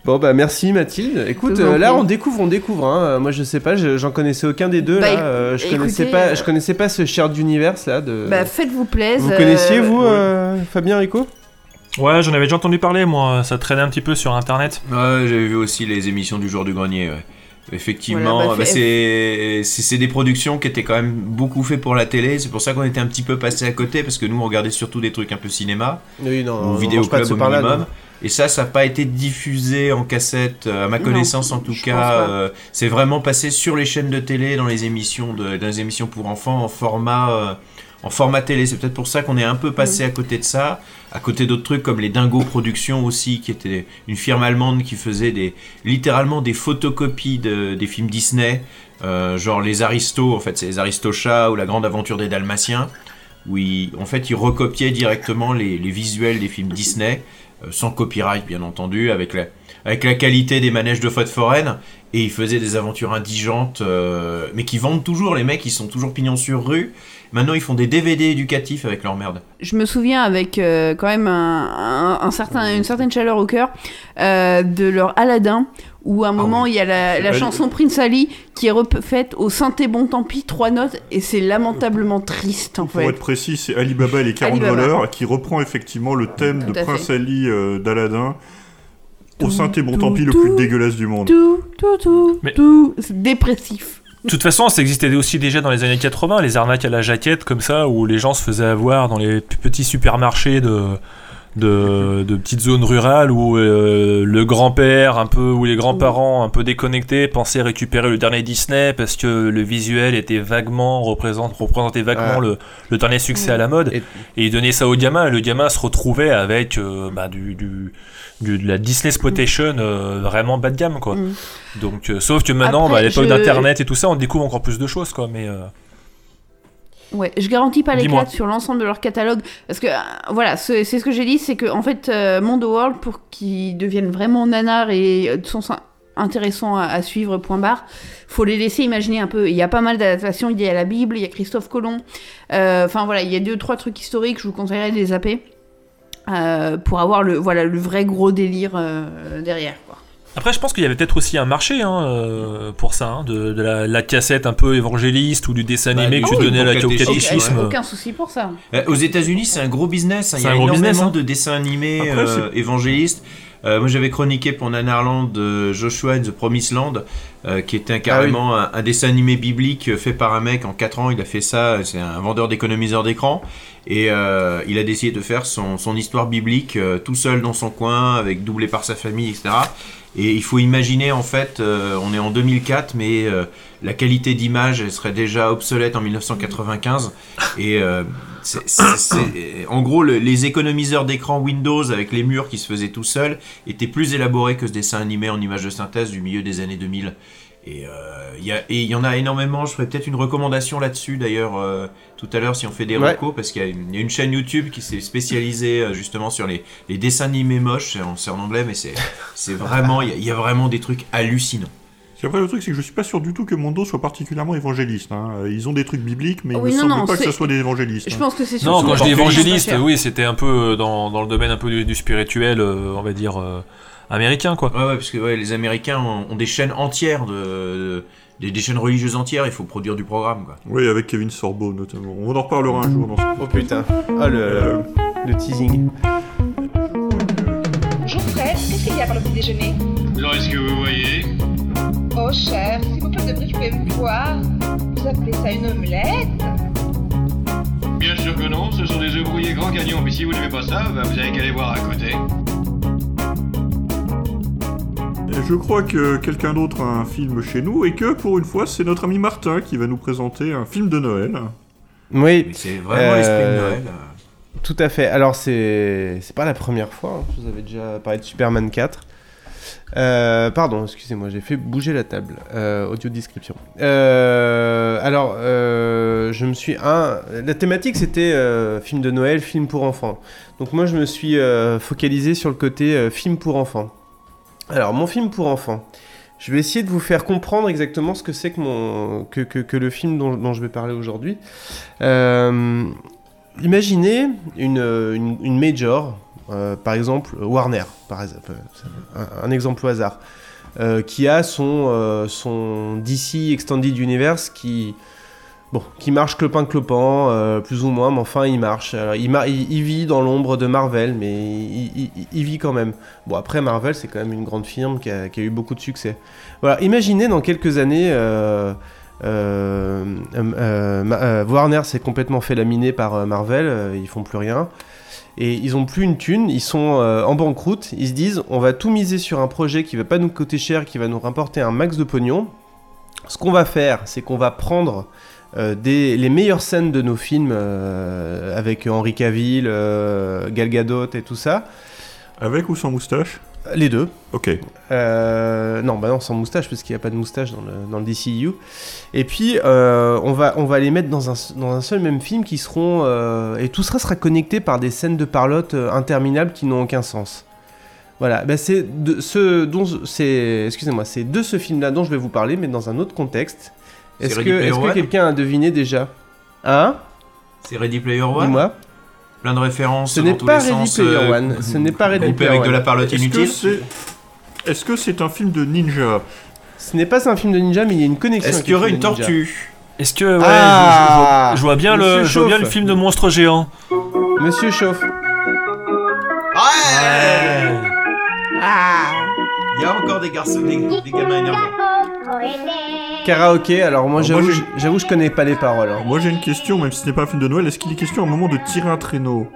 Bon bah merci Mathilde. Écoute, euh, là on découvre, on découvre. Hein. Moi je sais pas, je- j'en connaissais aucun des deux Bah, là. Euh, je écoutez, connaissais pas, euh, je connaissais pas ce cher d'univers là de. Bah, faites-vous plaisir. vous connaissiez vous, euh, Fabien Rico? Ouais, j'en avais déjà entendu parler, moi. Ça traînait un petit peu sur internet. Ouais, j'avais vu aussi les émissions du jour du grenier. ouais. Effectivement, Voilà, bah, bah, c'est c'est des productions qui étaient quand même beaucoup faites pour la télé. C'est pour ça qu'on était un petit peu passé à côté parce que nous on regardait surtout des trucs un peu cinéma Oui non. ou vidéo club au minimum. Et ça, ça n'a pas été diffusé en cassette, euh, à ma Non, connaissance en tout cas. euh, c'est vraiment passé sur les chaînes de télé, dans les émissions de, dans les émissions pour enfants en format, euh, en format télé. C'est peut-être pour ça qu'on est un peu passé à côté de ça, à côté d'autres trucs comme les Dingo Productions aussi, qui était une firme allemande qui faisait des, littéralement des photocopies de- des films Disney, euh, genre les Aristos, en fait c'est les Aristochats ou la Grande Aventure des Dalmatiens où ils, en fait, ils recopiaient directement les, les visuels des films Disney, euh, sans copyright bien entendu, avec la, avec la qualité des manèges de faute foraine, et ils faisaient des aventures indigentes, euh, mais qui vendent toujours, les mecs, ils sont toujours pignons sur rue. Maintenant, ils font des DVD éducatifs avec leur merde. Je me souviens avec euh, quand même un, un- un certain, une certaine chaleur au cœur euh, de leur Aladdin, où à un moment il y a la, chanson Prince Ali qui est refaite au synthé bon tant pis, trois notes, et c'est lamentablement triste en Pour fait. être précis, c'est Alibaba et les 40 Alibaba. voleurs qui reprend effectivement le thème Tout de Prince fait. Ali euh, d'Aladin au synthé bon tant pis le plus dégueulasse du monde. Tout, tout, tout, Mais- tout, c'est dépressif. De toute façon, ça existait aussi déjà dans les années 80, les arnaques à la jaquette comme ça, où les gens se faisaient avoir dans les p- petits supermarchés de, de, de petites zones rurales où euh, le grand-père, un peu, ou les grands-parents un peu déconnectés, pensaient récupérer le dernier Disney parce que le visuel était vaguement, représente, représentait vaguement Ouais. le, le dernier succès à la mode. Et- Et, ils donnaient ça au gamin, et le gamin se retrouvait avec euh, bah, du, du, du- de la Disney Spotation euh, vraiment bas de gamme, quoi. Mm. Donc, euh, sauf que maintenant, Après, bah, à l'époque je- d'internet et tout ça, on découvre encore plus de choses, quoi. Mais euh, Ouais, je garantis pas Dis-moi. l'éclat sur l'ensemble de leur catalogue parce que euh, voilà, c'est ce que j'ai dit, c'est que en fait euh, Mondo World pour qu'ils deviennent vraiment nanars et euh, sont intéressants à, à suivre point barre, faut les laisser imaginer un peu. Il y a pas mal d'adaptations, il y a la Bible, il y a Christophe Colomb. Euh, Enfin voilà, il y a deux trois trucs historiques, je vous conseillerais de les zapper euh, pour avoir le voilà le vrai gros délire derrière quoi. Après, je pense qu'il y avait peut-être aussi un marché hein, euh, pour ça, hein, de, de la, la cassette un peu évangéliste ou du dessin Bah, animé que tu donnais à la- pour au catéchisme. Aucun souci pour ça. Euh, Aux États-Unis, c'est un gros business. hein. Il y a un gros énormément business, hein. de dessins animés Après, euh, évangélistes. Euh, moi, j'avais chroniqué pour Nanarland Joshua and the Promised Land, euh, qui était un- carrément un, un dessin animé biblique fait par un mec en 4 ans. Il a fait ça. C'est un vendeur d'économiseurs d'écran. Et euh, il a décidé de faire son, son histoire biblique euh, tout seul dans son coin, avec doublé par sa famille, etc. Et il faut imaginer, en fait, euh, on est en 2004, mais euh, la qualité d'image serait déjà obsolète en 1995. Et euh, en gros, le- les économiseurs d'écran Windows avec les murs qui se faisaient tout seuls étaient plus élaborés que ce dessin animé en image de synthèse du milieu des années 2000. Et euh, il y a- et il y en a énormément. Je ferai peut-être une recommandation là-dessus d'ailleurs euh, tout à l'heure si on fait des Ouais. recos parce qu'il y, a une- il y a une chaîne YouTube qui s'est spécialisée euh, justement sur les, les dessins animés moches. C'est en, anglais, mais c'est vraiment il y, a- il y a vraiment des trucs hallucinants. Après, le truc, c'est que je suis pas sûr du tout que Mondo soit particulièrement évangéliste. hein. Ils ont des trucs bibliques, mais Oui, il non, semble non, pas que ce soit des évangélistes. Je hein. pense que c'est Non, quand je dis évangéliste, oui, c'était un peu dans, dans le domaine un peu du, du spirituel, euh, on va dire euh, américain, quoi. Ouais, ouais, parce que ouais, les Américains ont, ont des chaînes entières de, de- des, des chaînes religieuses entières. Il faut produire du programme. Quoi. Oui, avec Kevin Sorbo notamment. On en reparlera un jour dans ce Oh putain. Ah le, le teasing. Bonjour Fred, qu'est-ce qu'il y a pour le petit déjeuner? Alors, est-ce que vous voyez? Oh cher, si vous briques, vous pouvez me voir. Vous appelez ça une omelette? Bien sûr que non, ce sont des œufs brouillés Grand Canyon, mais si vous n'aimez pas ça, bah, vous avez qu'à aller voir à côté. Et Je crois que quelqu'un d'autre a un film chez nous et que pour une fois c'est notre ami Martin qui va nous présenter un film de Noël. Oui. Mais c'est vraiment l'esprit de Noël. Tout à fait. Alors c'est c'est pas la première fois. hein. Je vous avais déjà parlé de Superman 4. Euh, pardon, excusez-moi, j'ai fait bouger la table. Euh, audio description. Euh, alors, euh, je me suis un. La thématique c'était euh, film de Noël, film pour enfants. Donc moi je me suis euh, focalisé sur le côté euh, film pour enfants. Alors mon film pour enfants. Je vais essayer de vous faire comprendre exactement ce que c'est que, mon, le film dont, je vais parler aujourd'hui. Euh, imaginez une, major, euh, par exemple Warner, par exemple, un, exemple au hasard, euh, qui a son, son DC Extended Universe qui, bon, qui marche clopin-clopant, euh, plus ou moins, mais enfin il marche. Il, vit dans l'ombre de Marvel, mais il, vit quand même. Bon, après Marvel, c'est quand même une grande firme qui a, eu beaucoup de succès. Voilà, imaginez dans quelques années. euh, euh, Warner s'est complètement fait laminer par Marvel, ils font plus rien. Et ils ont plus une thune, ils sont en banqueroute, ils se disent on va tout miser sur un projet qui va pas nous coûter cher, qui va nous rapporter un max de pognon. Ce qu'on va faire, c'est qu'on va prendre des, les meilleures scènes de nos films euh, avec Henri Cavill, euh, Gal Gadot et tout ça. Avec ou sans moustache? Les deux. Ok. Euh, non, bah non, sans moustache, parce qu'il n'y a pas de moustache dans le, dans le DCU. Et puis, euh, on, va, on va les mettre dans un, dans un seul même film qui seront. euh, et tout ça sera connecté par des scènes de parlotte euh, interminables qui n'ont aucun sens. Voilà, bah c'est de ce dont c'est excusez-moi, c'est de ce film-là dont je vais vous parler, mais dans un autre contexte. Est-ce que, quelqu'un a deviné déjà Hein C'est Ready Player One Dis-moi. Plein de références Ce n'est pas Ready sens, Player euh, One. Ce n'est pas Ready Player avec de One. la parlotte Est-ce que inutile. c'est est-ce que c'est un film de ninja Ce n'est pas un film de ninja, mais il y a une connexion. Est-ce qu'il y aurait une tortue Est-ce que, ouais, Ah, je, je- je vois bien le, je vois bien le film de monstre géant. Monsieur Chauffe. Il y a encore des garçons, des, des gamins énervants. Karaoké, alors moi j'avoue, je- j'avoue je connais pas les paroles. hein. Moi j'ai une question, même si ce n'est pas un film de Noël, est-ce qu'il est question à un moment de tirer un traîneau?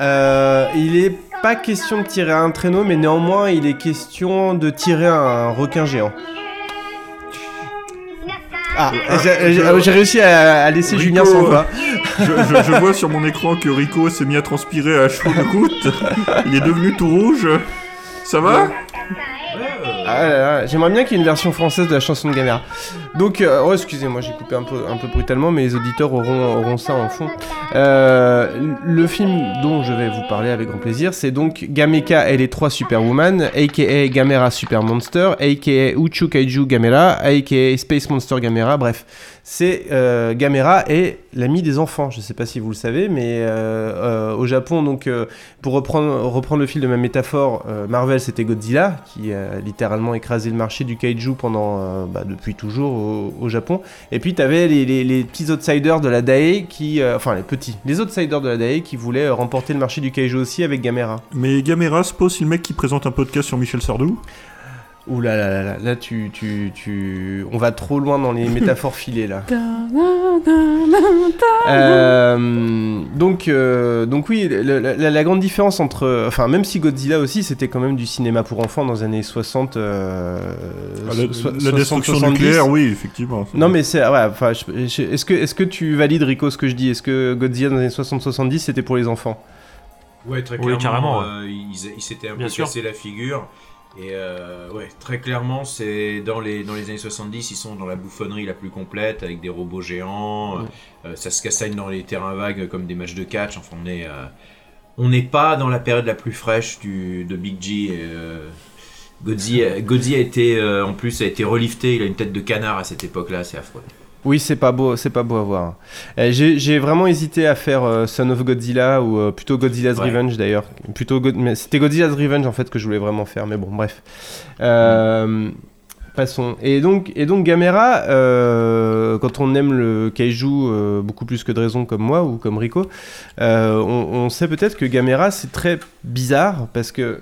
Euh, il est pas question de tirer un traîneau, mais néanmoins il est question de tirer un requin géant. Ah, j'ai- j'ai j'ai réussi à, à laisser Rico, Julien sans voix. je, je- je vois sur mon écran que Rico s'est mis à transpirer à chaud de goutte. Il est devenu tout rouge. Ça va? Ah là là, J'aimerais bien qu'il y ait une version française de la chanson de Gamera. Donc, euh, oh, excusez-moi, j'ai coupé un peu, un peu brutalement, mais les auditeurs auront, auront ça en fond. Euh, le film dont je vais vous parler avec grand plaisir, c'est donc Gameka et les trois Superwoman, aka Gamera Super Monster, aka Uchu Kaiju Gamera, aka Space Monster Gamera, bref. C'est euh, Gamera est l'ami des enfants. Je ne sais pas si vous le savez, mais euh, euh, au Japon, donc euh, pour reprendre, le fil de ma métaphore, Marvel c'était Godzilla qui a littéralement écrasé le marché du kaiju pendant bah, depuis toujours au, Japon. Et puis tu avais les, petits outsiders de la Dai qui, enfin les petits, les outsiders de la Dai qui voulaient remporter le marché du kaiju aussi avec Gamera. Mais Gamera, c'est pas aussi le mec qui présente un podcast sur Michel Sardou? Ouh là là là là, là tu, tu, tu, on va trop loin dans les métaphores filées là. Euh, donc, euh, donc oui, la, la- la grande différence entre, enfin même si Godzilla aussi c'était quand même du cinéma pour enfants dans les années 60. euh, Ah, la- so- la 60, destruction 70. nucléaire, oui, effectivement. Non mais c'est, ouais, enfin, est-ce que, est-ce que tu valides Rico ce que je dis? Est-ce que Godzilla dans les années 60-70 c'était pour les enfants? Ouais, très Oui, clairement. carrément, ouais. euh, ils il s'était un Bien peu sûr. cassé la figure. Et euh, ouais, très clairement, c'est dans les, dans les années 70, ils sont dans la bouffonnerie la plus complète, avec des robots géants. Euh, ça se cassagne dans les terrains vagues comme des matchs de catch. Enfin, on est. euh, on n'est pas dans la période la plus fraîche du, de Big G. Godzilla, Godzilla a été, en plus, a été relifté. Il a une tête de canard à cette époque-là, c'est affreux. Oui, c'est pas beau, c'est pas beau à voir. Euh, j'ai vraiment hésité à faire euh, Son of Godzilla ou euh, plutôt Godzilla's Ouais. Revenge d'ailleurs. Plutôt, God- c'était Godzilla's Revenge en fait que je voulais vraiment faire, mais bon, bref. Euh, Passons. Et donc, et donc Gamera, quand on aime le kaiju beaucoup plus que de raison comme moi ou comme Rico, on, on sait peut-être que Gamera c'est très bizarre parce que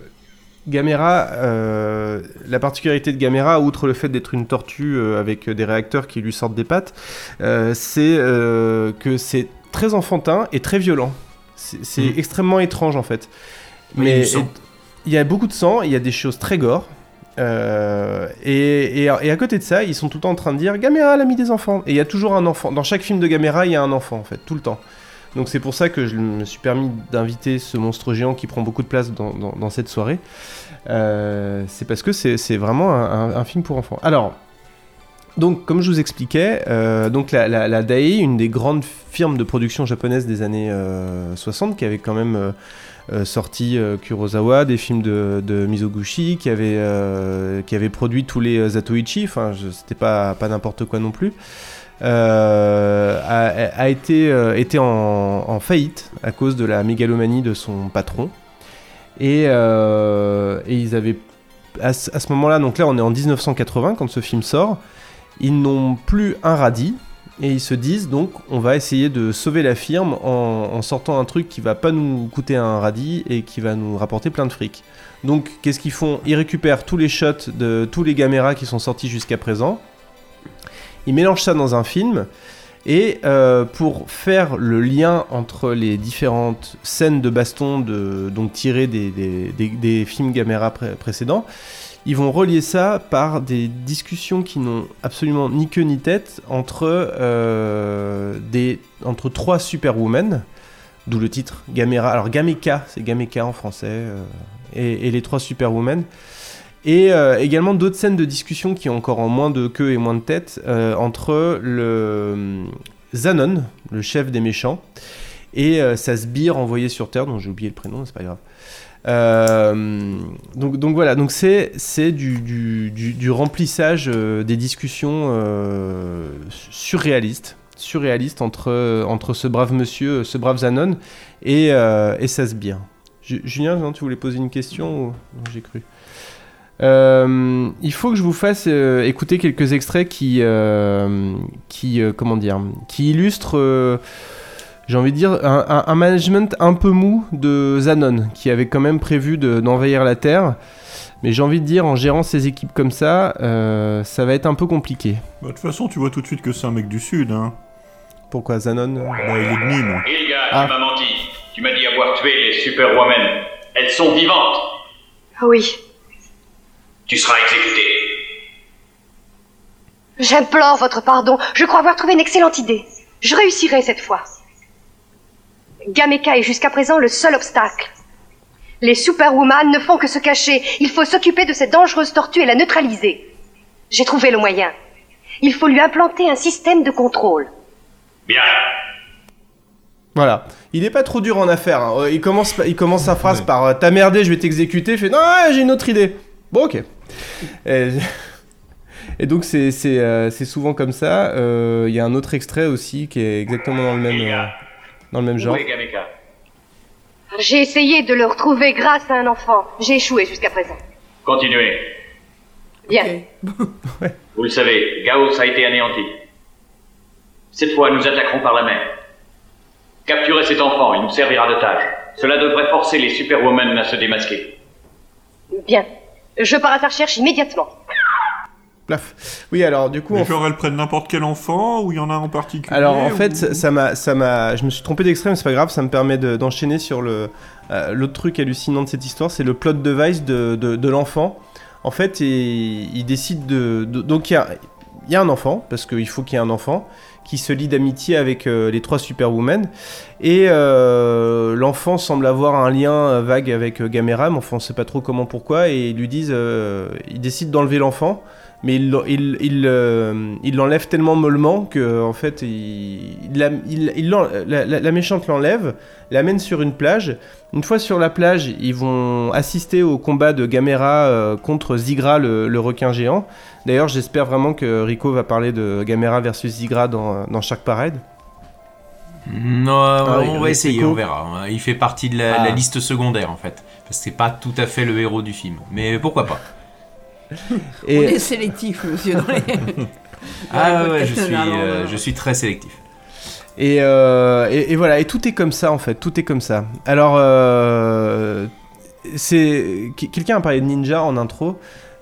Gamera, euh, la particularité de Gamera, outre le fait d'être une tortue euh, avec des réacteurs qui lui sortent des pattes, euh, c'est que c'est très enfantin et très violent. C'est Mhm. extrêmement étrange en fait. Oui, Mais il y a beaucoup de sang, il y a des choses très gore. euh, et, et, et à côté de ça, ils sont tout le temps en train de dire Gamera, l'ami des enfants. Et il y a toujours un enfant. Dans chaque film de Gamera, il y a un enfant en fait, tout le temps. Donc c'est pour ça que je me suis permis d'inviter ce monstre géant qui prend beaucoup de place dans, cette soirée. Euh, c'est parce que c'est vraiment un, film pour enfants. Alors, donc comme je vous expliquais, euh, donc la, la, une des grandes firmes de production japonaise des années euh, 60, qui avait quand même euh, euh, sorti euh, Kurosawa, des films de, Mizoguchi, qui avait, euh, qui avait produit tous les euh, Zatoichi, enfin c'était pas, pas n'importe quoi non plus euh, a, été, euh, en, faillite à cause de la mégalomanie de son patron. Et, euh, ils avaient. À ce, à ce moment-là, donc là on est en 1980 quand ce film sort, ils n'ont plus un radis. Et ils se disent donc on va essayer de sauver la firme en, en sortant un truc qui va pas nous coûter un radis et qui va nous rapporter plein de fric. Donc qu'est-ce qu'ils font? Ils récupèrent tous les shots de tous les caméras qui sont sortis jusqu'à présent. Ils mélangent ça dans un film. Et euh, pour faire le lien entre les différentes scènes de baston de, donc tirées des, films Gamera pré- précédents, ils vont relier ça par des discussions qui n'ont absolument ni queue ni tête entre, euh, des, entre trois superwomen, d'où le titre Gamera. Alors Gameka, c'est Gameka en français, euh, et les trois superwomen. Et euh, également d'autres scènes de discussion qui ont encore en moins de queue et moins de tête euh, entre le euh, Zanon, le chef des méchants, et euh, sa sbire envoyée sur Terre, dont j'ai oublié le prénom, c'est pas grave. Donc, donc voilà, donc c'est c'est du, remplissage des discussions surréalistes, surréalistes entre, entre ce brave monsieur, ce brave Zanon et, et sa sbire. Ju- Julien, tu voulais poser une question ou... J'ai cru? Euh, il faut que je vous fasse euh, écouter quelques extraits qui, euh, qui euh, comment dire, qui illustrent, euh, j'ai envie de dire, un, un- un management un peu mou de Zanon, qui avait quand même prévu de- d'envahir la Terre. Mais j'ai envie de dire, en gérant ses équipes comme ça, euh, ça va être un peu compliqué. Bah, De toute façon, tu vois tout de suite que c'est un mec du Sud, hein. Pourquoi Zanon Bah, il est de Nîmes. Ilga, Ah. tu m'as menti. Tu m'as dit avoir tué les Superwomen. Elles sont vivantes. Oui, Tu seras exécuté. J'implore votre pardon. Je crois avoir trouvé une excellente idée. Je réussirai cette fois. Gameka est jusqu'à présent le seul obstacle. Les superwoman ne font que se cacher. Il faut s'occuper de cette dangereuse tortue et la neutraliser. J'ai trouvé le moyen. Il faut lui implanter un système de contrôle. Bien. Voilà. Il est pas trop dur en affaires. hein. Euh, Il, commence, il commence sa phrase par euh, T'as merdé, je vais t'exécuter. Il fait Non, j'ai une autre idée. Bon, ok. Et, Et donc c'est c'est euh, c'est souvent comme ça. Euh, Il y a un autre extrait aussi qui est exactement dans le même euh, dans le même genre. J'ai essayé de le retrouver grâce à un enfant. J'ai échoué jusqu'à présent. Continuez. Bien. Vous le savez, Gaos a été anéanti. Cette fois, nous attaquerons par la mer. Capturez cet enfant, il nous servira d'otage. Cela devrait forcer les Superwomen à se démasquer. Bien. Je pars à sa recherche immédiatement. Plaf. Oui, alors du coup, Mais on- genre, elles prennent n'importe quel enfant ou il y en a un en particulier Alors en ou- fait, ça ça m'a, ça m'a, je me suis trompé d'extrait, mais c'est pas grave, ça me permet de- d'enchaîner sur le euh, l'autre truc hallucinant de cette histoire, c'est le plot device de, de, de l'enfant. En fait, il, il décide de, de- donc il y a, il y a un enfant parce qu'il faut qu'il y ait un enfant qui se lie d'amitié avec euh, les trois superwomen. Et euh, l'enfant semble avoir un lien euh, vague avec Gamera, mais enfin on sait pas trop comment pourquoi. Et ils lui disent, ils décident d'enlever l'enfant mais il il, il, euh, il l'enlève tellement mollement que en fait il, la, il- il l'en- la, la- la méchante l'enlève, l'amène sur une plage. Une fois sur la plage, ils vont assister au combat de Gamera euh, contre Zigra, le, le requin géant. D'ailleurs, j'espère vraiment que Rico va parler de Gamera versus Zigra dans, dans Shark Parade. Non, Ah on va essayer, Rico. on verra. Il fait partie de la, Ah. la liste secondaire en fait. Parce que c'est pas tout à fait le héros du film. Mais pourquoi pas Et- On est sélectif, monsieur. Dans les... Ah ouais, je suis, euh, je suis très sélectif. Et, euh, et, et voilà, et tout est comme ça en fait, tout est comme ça. Alors, euh, c'est quelqu'un a parlé de ninja en intro.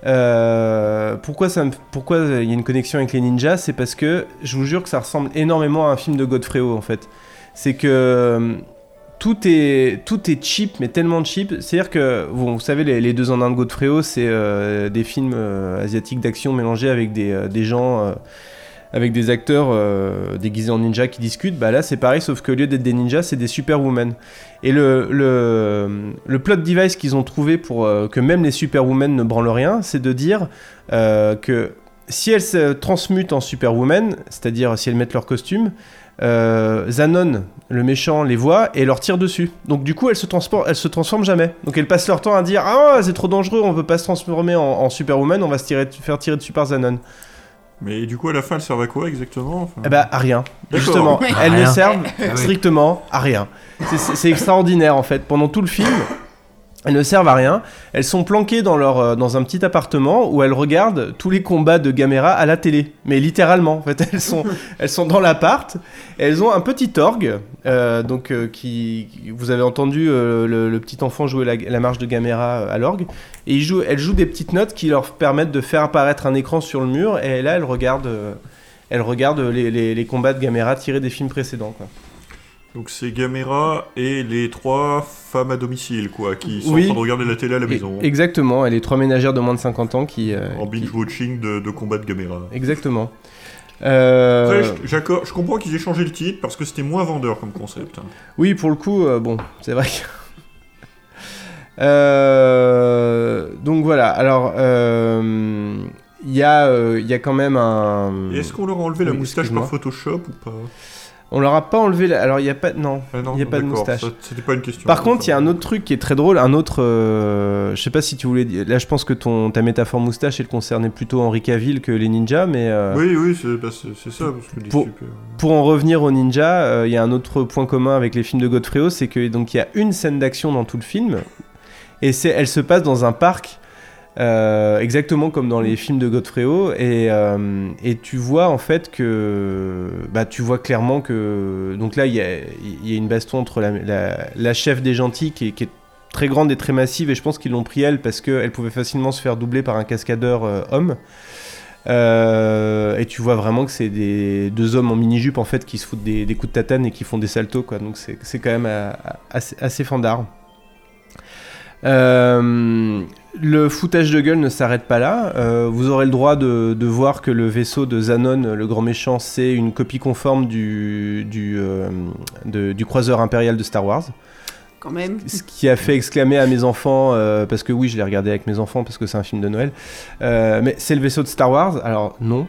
Euh, pourquoi ça me- pourquoi il y a une connexion avec les ninjas C'est parce que je vous jure que ça ressemble énormément à un film de Godfrey en fait. C'est que euh, tout est tout est cheap, mais tellement cheap. C'est-à-dire que vous savez les, deux en un de Godfrey, c'est euh, des films euh, asiatiques d'action mélangés avec des, euh, des gens. avec des acteurs déguisés en ninja qui discutent, bah là c'est pareil, sauf qu'au lieu d'être des ninjas, c'est des superwomen. Et le, le, le plot device qu'ils ont trouvé pour que même les superwomen ne branlent rien, c'est de dire que si elles se transmutent en superwoman, c'est-à-dire si elles mettent leur costume, euh, Zanon, le méchant, les voit et leur tire dessus. Donc du coup, elles se, transportent, elles se transforment jamais. Donc elles passent leur temps à dire Ah, c'est trop dangereux, on peut pas se transformer en, en superwoman, on va se tirer, faire tirer dessus par Zanon. Mais du coup, à la fin, elles servent à quoi exactement? Enfin Eh bah, à rien. D'accord. Justement, elles ne servent Ah strictement à rien. C'est extraordinaire en fait. Pendant tout le film, elles ne servent à rien. Elles sont planquées dans, leur, euh, dans un petit appartement où elles regardent tous les combats de Gamera à la télé. Mais littéralement, en fait, elles sont, elles sont dans l'appart. Elles ont un petit orgue. euh, donc, euh, qui, vous avez entendu le, petit enfant jouer la, marche de Gamera à l'orgue. Et jouent, elles jouent des petites notes qui leur permettent de faire apparaître un écran sur le mur. Et là, elles regardent. les, les- combats de Gamera tirés des films précédents. Donc c'est Gamera et les trois femmes à domicile, quoi, qui sont Oui. en train de regarder la télé à la maison. Exactement, et les trois ménagères de moins de 50 ans qui. euh, En binge-watching de, de combat de Gamera. Exactement. Euh, Après, je, comprends qu'ils aient changé le titre parce que c'était moins vendeur comme concept. hein. Oui, pour le coup, euh, bon, c'est vrai que. Euh, donc voilà, alors il y, y a quand même un. Est-ce qu'on leur a enlevé la moustache par Photoshop ou pas? On leur a pas enlevé. la- Alors il y a pas. Non, Ah non, il y a pas de moustache. c'était pas une question. Par contre, il y a un autre truc qui est très drôle. Un autre. euh, je sais pas si tu voulais. dire- Là, je pense que ton, ta métaphore moustache, elle concernait plutôt Henri Cavill que les ninjas, mais. euh, Oui, oui, c'est, bah, ça. Parce que les pour, super- pour en revenir aux ninjas, euh, il y a un autre point commun avec les films de Godfrey, c'est que donc il y a une scène d'action dans tout le film, et c'est, elle se passe dans un parc, euh, exactement comme dans les films de Godfrey, et, euh, et tu vois en fait que, bah, tu vois clairement que, donc là il y a, une baston entre la, chef des gentils qui est, très grande et très massive, et je pense qu'ils l'ont pris elle parce qu'elle pouvait facilement se faire doubler par un cascadeur euh, homme. Et tu vois vraiment que c'est des deux hommes en mini-jupe en fait qui se foutent des, coups de tatane et qui font des saltos quoi. Donc c'est quand même assez, assez fandard. Euh, le foutage de gueule ne s'arrête pas là. Euh, vous aurez le droit de, de voir que le vaisseau de Zanon, le grand méchant, c'est une copie conforme du, du, euh, de- du croiseur impérial de Star Wars. Quand même. Ce qui a fait exclamer à mes enfants, euh, parce que oui, je l'ai regardé avec mes enfants parce que c'est un film de Noël, euh, mais c'est le vaisseau de Star Wars, alors non.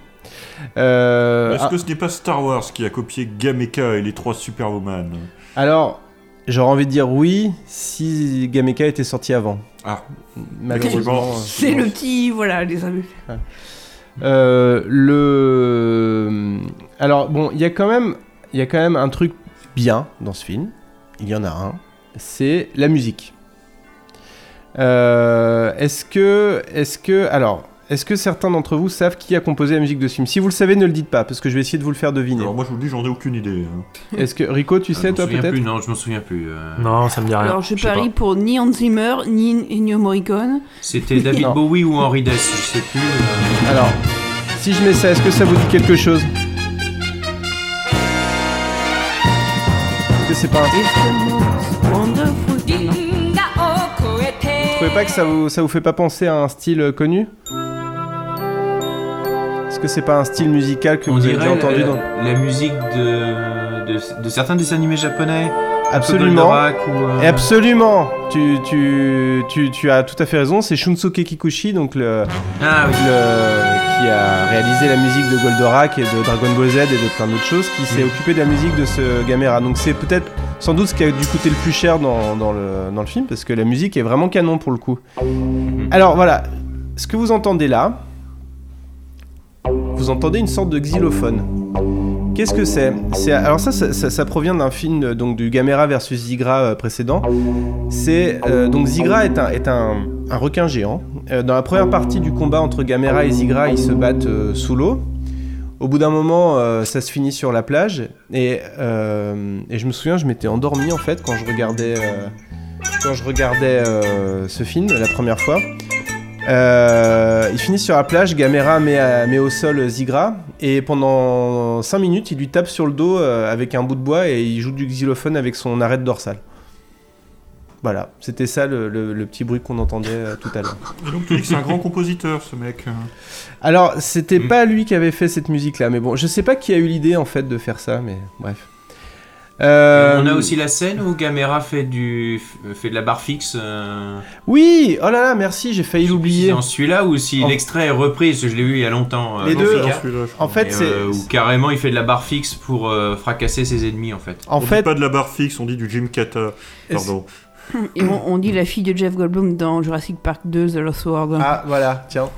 Euh, Est-ce ah, que ce n'est pas Star Wars qui a copié Gameka et les trois Superwoman? Alors, j'aurais envie de dire oui si Gameka était sorti avant. Ah. malheureusement. C'est le petit, voilà, les amis. Euh, le... Alors, bon, il y, a quand même- il y a quand même un truc bien dans ce film. Il y en a un. C'est la musique. Euh, est-ce que... Est-ce que... Alors... Est-ce que certains d'entre vous savent qui a composé la musique de ce film? Si vous le savez, ne le dites pas, parce que je vais essayer de vous le faire deviner. Alors moi je vous le dis, j'en ai aucune idée. hein. Est-ce que Rico, tu sais, je toi peut-être? plus, Non, je m'en souviens plus. euh. Non, ça me dit rien. Alors je sais parie pas. pour ni Hans Zimmer, ni Ennio Morricone. C'était David Non. Bowie ou Henri Dess, je sais plus. euh. Alors, si je mets ça, est-ce que ça vous dit quelque chose? Est-ce que c'est pas un... Vous trouvez pas que ça vous, ça vous fait pas penser à un style euh, connu? Est-ce que c'est pas un style musical que On vous avez déjà entendu la, dans... la musique de, de, de certains dessins animés japonais. Absolument. Ou, euh, absolument. Tu, tu, tu, tu as tout à fait raison. C'est Shunsuke Kikuchi, donc le, Ah oui. le- qui a réalisé la musique de Goldorak et de Dragon Ball Z et de plein d'autres choses, qui s'est Mm. occupé de la musique de ce Gamera. Donc c'est peut-être sans doute ce qui a dû coûter le plus cher dans, dans le, dans le film, parce que la musique est vraiment canon pour le coup. Alors voilà, ce que vous entendez là, vous entendez une sorte de xylophone. Qu'est-ce que c'est? Alors ça, ça, provient d'un film donc du Gamera versus Zigra euh, précédent. C'est euh, donc Zigra est un est un, requin géant. Euh, dans la première partie du combat entre Gamera et Zigra, ils se battent sous l'eau. Au bout d'un moment, ça se finit sur la plage et, et je me souviens, je m'étais endormi en fait quand je regardais quand je regardais ce film la première fois. Euh, il finit sur la plage, Gamera met, à- met au sol Zigra et pendant 5 minutes il lui tape sur le dos euh, avec un bout de bois et il joue du xylophone avec son arête dorsale. Voilà, c'était ça le, le- le petit bruit qu'on entendait euh, tout à l'heure. Et donc tu dis que c'est un grand compositeur ce mec. Alors, c'était pas lui qui avait fait cette musique-là, mais bon, je sais pas qui a eu l'idée en fait de faire ça, mais bref. Euh, On a aussi la scène où Gamera fait, du, fait de la barre fixe. euh, Oui, oh là là, merci, j'ai failli l'oublier. Dans celui-là ou si En- l'extrait est repris, parce que je l'ai vu il y a longtemps. euh, Les deux, en- en fait, c'est- euh, où carrément il fait de la barre fixe pour euh, fracasser ses ennemis en fait. En on fait- dit pas de la barre fixe, on dit du Jim Kata. Pardon. Et on, on dit la fille de Jeff Goldblum dans Jurassic Park 2, The Lost World. Ah, voilà, tiens.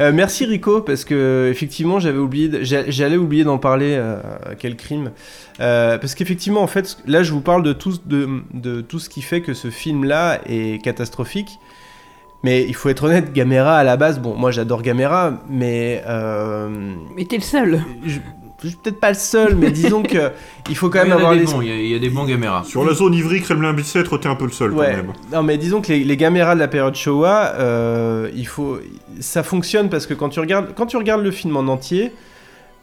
Euh, merci Rico, parce que effectivement j'avais oublié, de- j'allais oublier d'en parler. euh, quel crime Euh, Parce qu'effectivement, en fait, là je vous parle de tout, de, de tout ce qui fait que ce film-là est catastrophique. Mais il faut être honnête, Gamera à la base, bon, moi j'adore Gamera, mais. euh, Mais t'es le seul. je, je suis peut-être pas le seul, mais disons que il faut quand même avoir des les. bons, il y a- il y, a des bons Gamera. Sur la zone Ivry, Kremlin Bicêtre, t'es un peu le seul Ouais. quand même. Non, mais disons que les, les Gamera de la période Showa, euh, il faut, ça fonctionne parce que quand tu regardes, quand tu regardes le film en entier,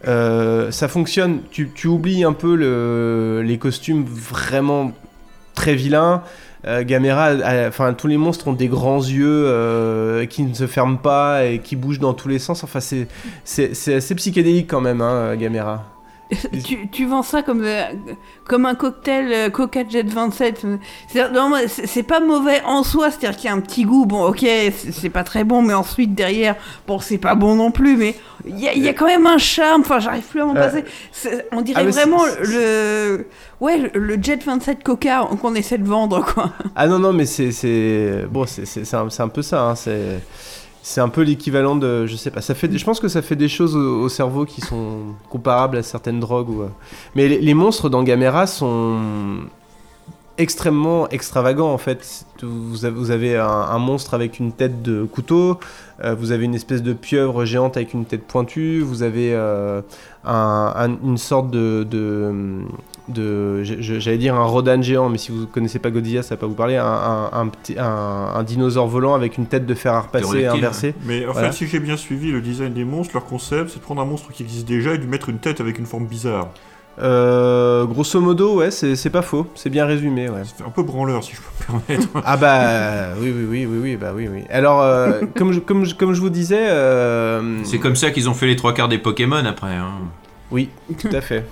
euh, ça fonctionne. Tu, tu oublies un peu le, les costumes vraiment très vilains. Euh, Gamera, enfin tous les monstres ont des grands yeux euh, qui ne se ferment pas et qui bougent dans tous les sens. Enfin, c'est assez psychédélique quand même, hein, Gamera. tu, tu vends ça comme, euh, comme un cocktail euh, Coca Jet 27. C'est-à-dire, non, mais c'est pas mauvais en soi, c'est-à-dire qu'il y a un petit goût. Bon, ok, c'est pas très bon, mais ensuite derrière, bon, c'est pas bon non plus, mais il y, y a quand même un charme. Enfin, j'arrive plus à m'en Euh, passer. On dirait ah, vraiment le, ouais, le, le Jet 27 Coca qu'on essaie de vendre, quoi. Ah non, non, mais c'est. Bon, c'est un, un peu ça. hein, C'est c'est un peu l'équivalent de. Je sais pas. Ça fait, je pense que ça fait des choses au, au cerveau qui sont comparables à certaines drogues. Ou, euh. Mais les, monstres dans Gamera sont extrêmement extravagants en fait. Vous avez, vous avez un, monstre avec une tête de couteau, euh, vous avez une espèce de pieuvre géante avec une tête pointue, vous avez euh, un- un- une sorte de, de- j'allais dire un Rodan géant, mais si vous connaissez pas Godzilla, ça va pas vous parler, un, un, un petit, un, un dinosaure volant avec une tête de fer à repasser inversée. Mais en Voilà. fait, si j'ai bien suivi le design des monstres, leur concept, c'est de prendre un monstre qui existe déjà et de lui mettre une tête avec une forme bizarre. Euh, grosso modo, ouais, c'est c'est pas faux, c'est bien résumé, ouais. C'est un peu branleur, si je peux me permettre. Ah bah oui oui oui oui oui bah oui oui. Alors euh, comme je, comme je, comme je vous disais. euh, C'est comme ça qu'ils ont fait les trois quarts des Pokémon après. hein. Oui, tout à fait.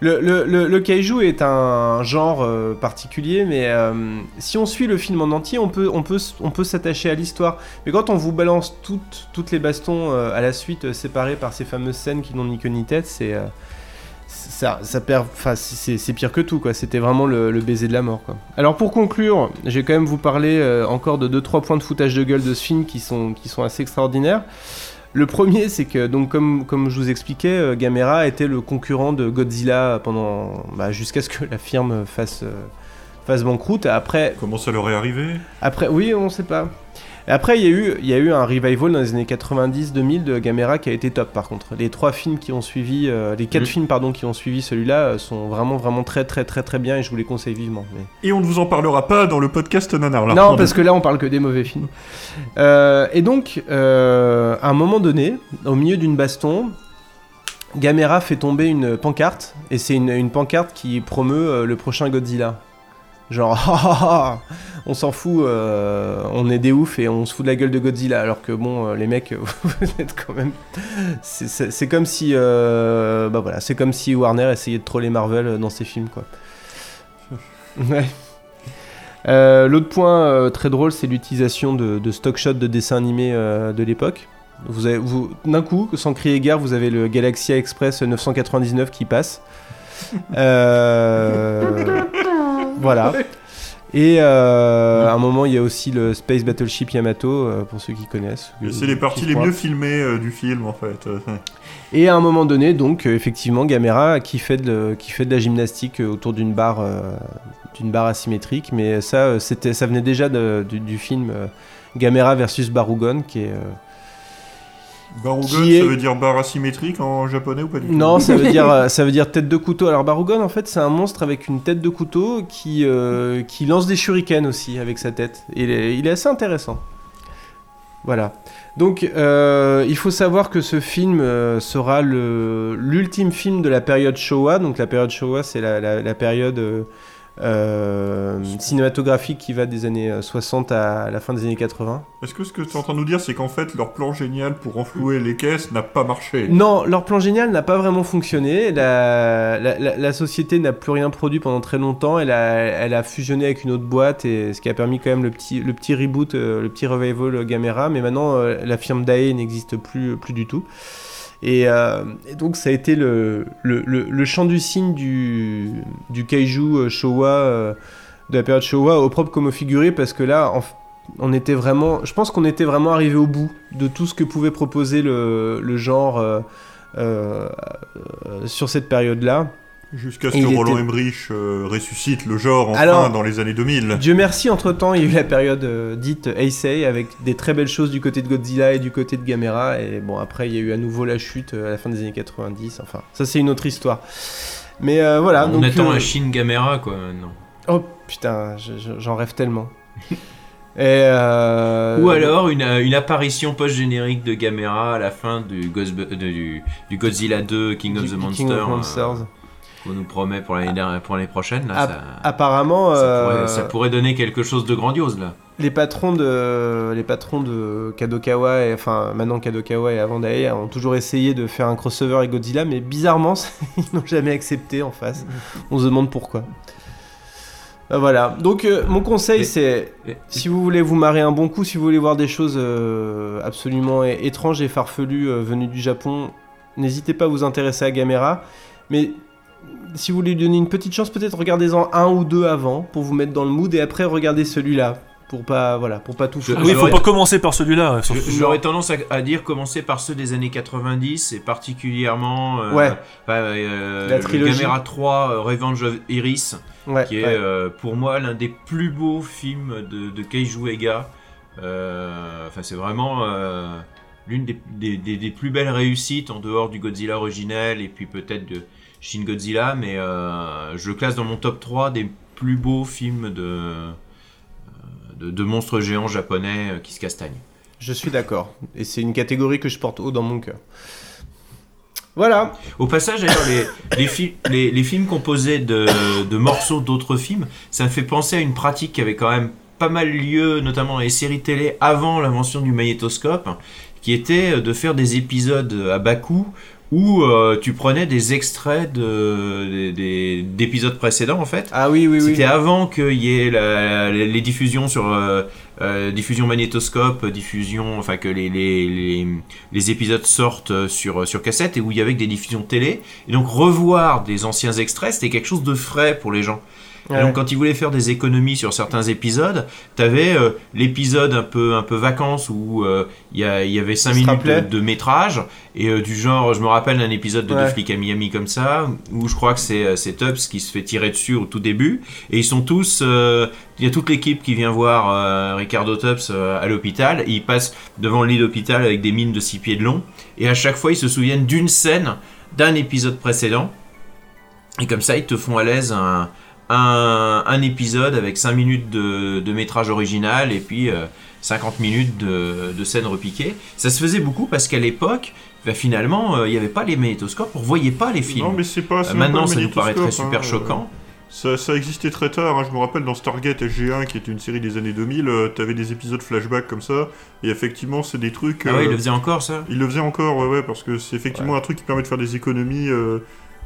Le, le, le, le kaiju est un genre euh, particulier, mais euh, si on suit le film en entier, on peut, on peut, on peut s'attacher à l'histoire. Mais quand on vous balance toutes, les bastons euh, à la suite, séparées par ces fameuses scènes qui n'ont ni queue ni tête, c'est pire que tout quoi. C'était vraiment le, baiser de la mort quoi. Alors pour conclure, je vais quand même vous parler encore de 2-3 points de foutage de gueule de ce film qui sont, qui sont assez extraordinaires. Le premier, c'est que, donc, comme, comme je vous expliquais, euh, Gamera était le concurrent de Godzilla pendant. bah, jusqu'à ce que la firme fasse, euh, fasse banqueroute. Après. Comment ça leur est arrivé? Après, oui, on sait pas. Et Après, il y, a eu, il y a eu un revival dans les années 90-2000 de Gamera qui a été top par contre. Les trois films qui ont suivi, euh, les quatre Mhm. films pardon qui ont suivi celui-là euh, sont vraiment vraiment très très très très bien et je vous les conseille vivement. mais- Et on ne vous en parlera pas dans le podcast Nanar. là. non, parce que là, on parle que des mauvais films. Euh, et donc, euh, à un moment donné, au milieu d'une baston, Gamera fait tomber une pancarte, et c'est une, une pancarte qui promeut le prochain Godzilla. Genre, ah, ah, ah, on s'en fout, euh, on est des oufs et on se fout de la gueule de Godzilla, alors que bon, euh, les mecs, vous êtes quand même. C'est- comme si, euh, bah voilà, c'est comme si Warner essayait de troller Marvel dans ses films, quoi. Ouais. Euh, L'autre point très drôle, c'est l'utilisation de, de stock shots de dessins animés de l'époque. Vous avez, vous, d'un coup, sans crier gare, vous avez le Galaxia Express 999 qui passe. Euh, voilà. Et euh, à un moment, il y a aussi le Space Battleship Yamato, euh, pour ceux qui connaissent. Et C'est les parties les mieux filmées euh, du film en fait. Et à un moment donné, donc, effectivement, Gamera qui fait de, qui fait de la gymnastique autour d'une barre, euh, d'une barre asymétrique. Mais ça, c'était, ça venait déjà de- du, du film Gamera versus Barugon, qui est. Barugon, Qui est- ça veut dire barre asymétrique en japonais ou pas du tout Non, ça veut dire euh, ça veut dire tête de couteau. Alors Barugon, en fait, c'est un monstre avec une tête de couteau qui euh, qui lance des shurikens aussi avec sa tête. Il est, il est assez intéressant. Voilà. Donc, euh, il faut savoir que ce film euh, sera l'ultime film de la période Showa. Donc, la période Showa, c'est la, la- la période euh, euh, cinématographique qui va des années euh, 60 à la fin des années 80. Est-ce que ce que tu es en train de nous dire, c'est qu'en fait, leur plan génial pour renflouer les caisses n'a pas marché? Non, leur plan génial n'a pas vraiment fonctionné. La, la- la- la société n'a plus rien produit pendant très longtemps. Elle a, elle a fusionné avec une autre boîte, et ce qui a permis quand même le petit, le petit reboot, euh, le petit revival euh, Gamera. Mais maintenant, euh, la firme Dae n'existe plus, plus du tout. Et, euh, et donc, ça a été le, le, le- champ du signe du, du kaiju euh, Showa, euh, de la période Showa, au propre comme au figuré, parce que là, on était vraiment, je pense qu'on était vraiment arrivé au bout de tout ce que pouvait proposer le, genre sur cette période-là. Jusqu'à ce Et que Roland était- Emmerich euh, ressuscite le genre enfin Alors, dans les années 2000. Dieu merci, entre-temps, il y a eu la période euh, dite Heisei, avec des très belles choses du côté de Godzilla et du côté de Gamera, et bon, après, il y a eu à nouveau la chute euh, à la fin des années 90, enfin, ça c'est une autre histoire. Mais euh, voilà, On donc... attend euh, un Shin Gamera, quoi, maintenant. Oh putain, je- je- j'en rêve tellement. et euh, Ou alors une, une apparition post-générique de Gamera à la fin du, Ghostbu- de- du, du Godzilla 2 King of the King Monster. of Monsters. Qu'on nous promet pour l'année dernière- pour l'année prochaine. Là, ça, apparemment, ça, euh, pourrait, ça pourrait donner quelque chose de grandiose là. les patrons de les patrons de Kadokawa et enfin maintenant Kadokawa et avant Daei ont toujours essayé de faire un crossover avec Godzilla mais bizarrement ils n'ont jamais accepté en face. On se demande pourquoi. Euh, voilà. Donc euh, mon conseil c'est si vous voulez vous marrer un bon coup, si vous voulez voir des choses euh, absolument étranges et farfelues euh, venues du Japon, n'hésitez pas à vous intéresser à Gamera. Mais si vous voulez lui donner une petite chance, peut-être regardez-en un ou deux avant pour vous mettre dans le mood et après regardez celui-là pour pas voilà pour pas tout Je- foutre. Oui, faut j'aurais- pas commencer par celui-là. Surtout. J'aurais tendance à, à dire commencer par ceux des années 90 et particulièrement euh, Ouais. euh, La le trilogie. Gamera 3 euh, Revenge of Iris Ouais, qui est ouais. euh, pour moi l'un des plus beaux films de, de Keiju Ega. Euh, Enfin, c'est vraiment euh, l'une des, des- des- des plus belles réussites en dehors du Godzilla originel et puis peut-être de Shin Godzilla, mais euh, je le classe dans mon top 3 des plus beaux films de, euh, de, de monstres géants japonais euh, qui se castagnent. Je suis d'accord et c'est une catégorie que je porte haut dans mon cœur. Voilà. Au passage, d'ailleurs, les, les, fi- les, les films composés de, de morceaux d'autres films, ça me fait penser à une pratique qui avait quand même pas mal lieu, notamment dans les séries télé, avant l'invention du magnétoscope, qui était de faire des épisodes à bas coût où euh, tu prenais des extraits de, des- des- d'épisodes précédents en fait. Ah oui, oui, oui. C'était avant qu'il y ait la- les les diffusions sur euh, euh, diffusion magnétoscope, diffusion, enfin que les, les, les, les épisodes sortent sur, sur cassette et où il y avait que des diffusions télé. Et donc revoir des anciens extraits, c'était quelque chose de frais pour les gens. Et Ouais. donc quand ils voulaient faire des économies sur certains épisodes, t'avais euh, l'épisode un peu un peu vacances où euh, il y, avait 5 se minutes de, de métrage et euh, du genre, je me rappelle d'un épisode de Ouais. Deux flics à Miami comme ça où je crois que c'est c'est Tubbs qui se fait tirer dessus au tout début et ils sont tous, il y a toute l'équipe qui vient voir Ricardo Tubbs à l'hôpital ils passent devant le lit d'hôpital avec des mines de 6 pieds de long et à chaque fois ils se souviennent d'une scène d'un épisode précédent et comme ça, ils te font à l'aise un, un, un épisode avec 5 minutes de, de métrage original et puis euh, 50 minutes de, de scènes repiquées. Ça se faisait beaucoup parce qu'à l'époque, bah, finalement, euh, il n'y avait pas les magnétoscopes, on voyait pas les films. Non, mais c'est pas. Euh, maintenant, pas ça nous paraîtrait super hein, choquant. Ça, ça existait très tard, hein. je me rappelle dans Stargate SG1, qui était une série des années 2000, euh, t'avais des épisodes flashback comme ça, et effectivement c'est des trucs... Ah ouais, il euh, le faisait encore ça? Il le faisait encore, ouais, ouais, parce que c'est effectivement un truc qui permet de faire des économies.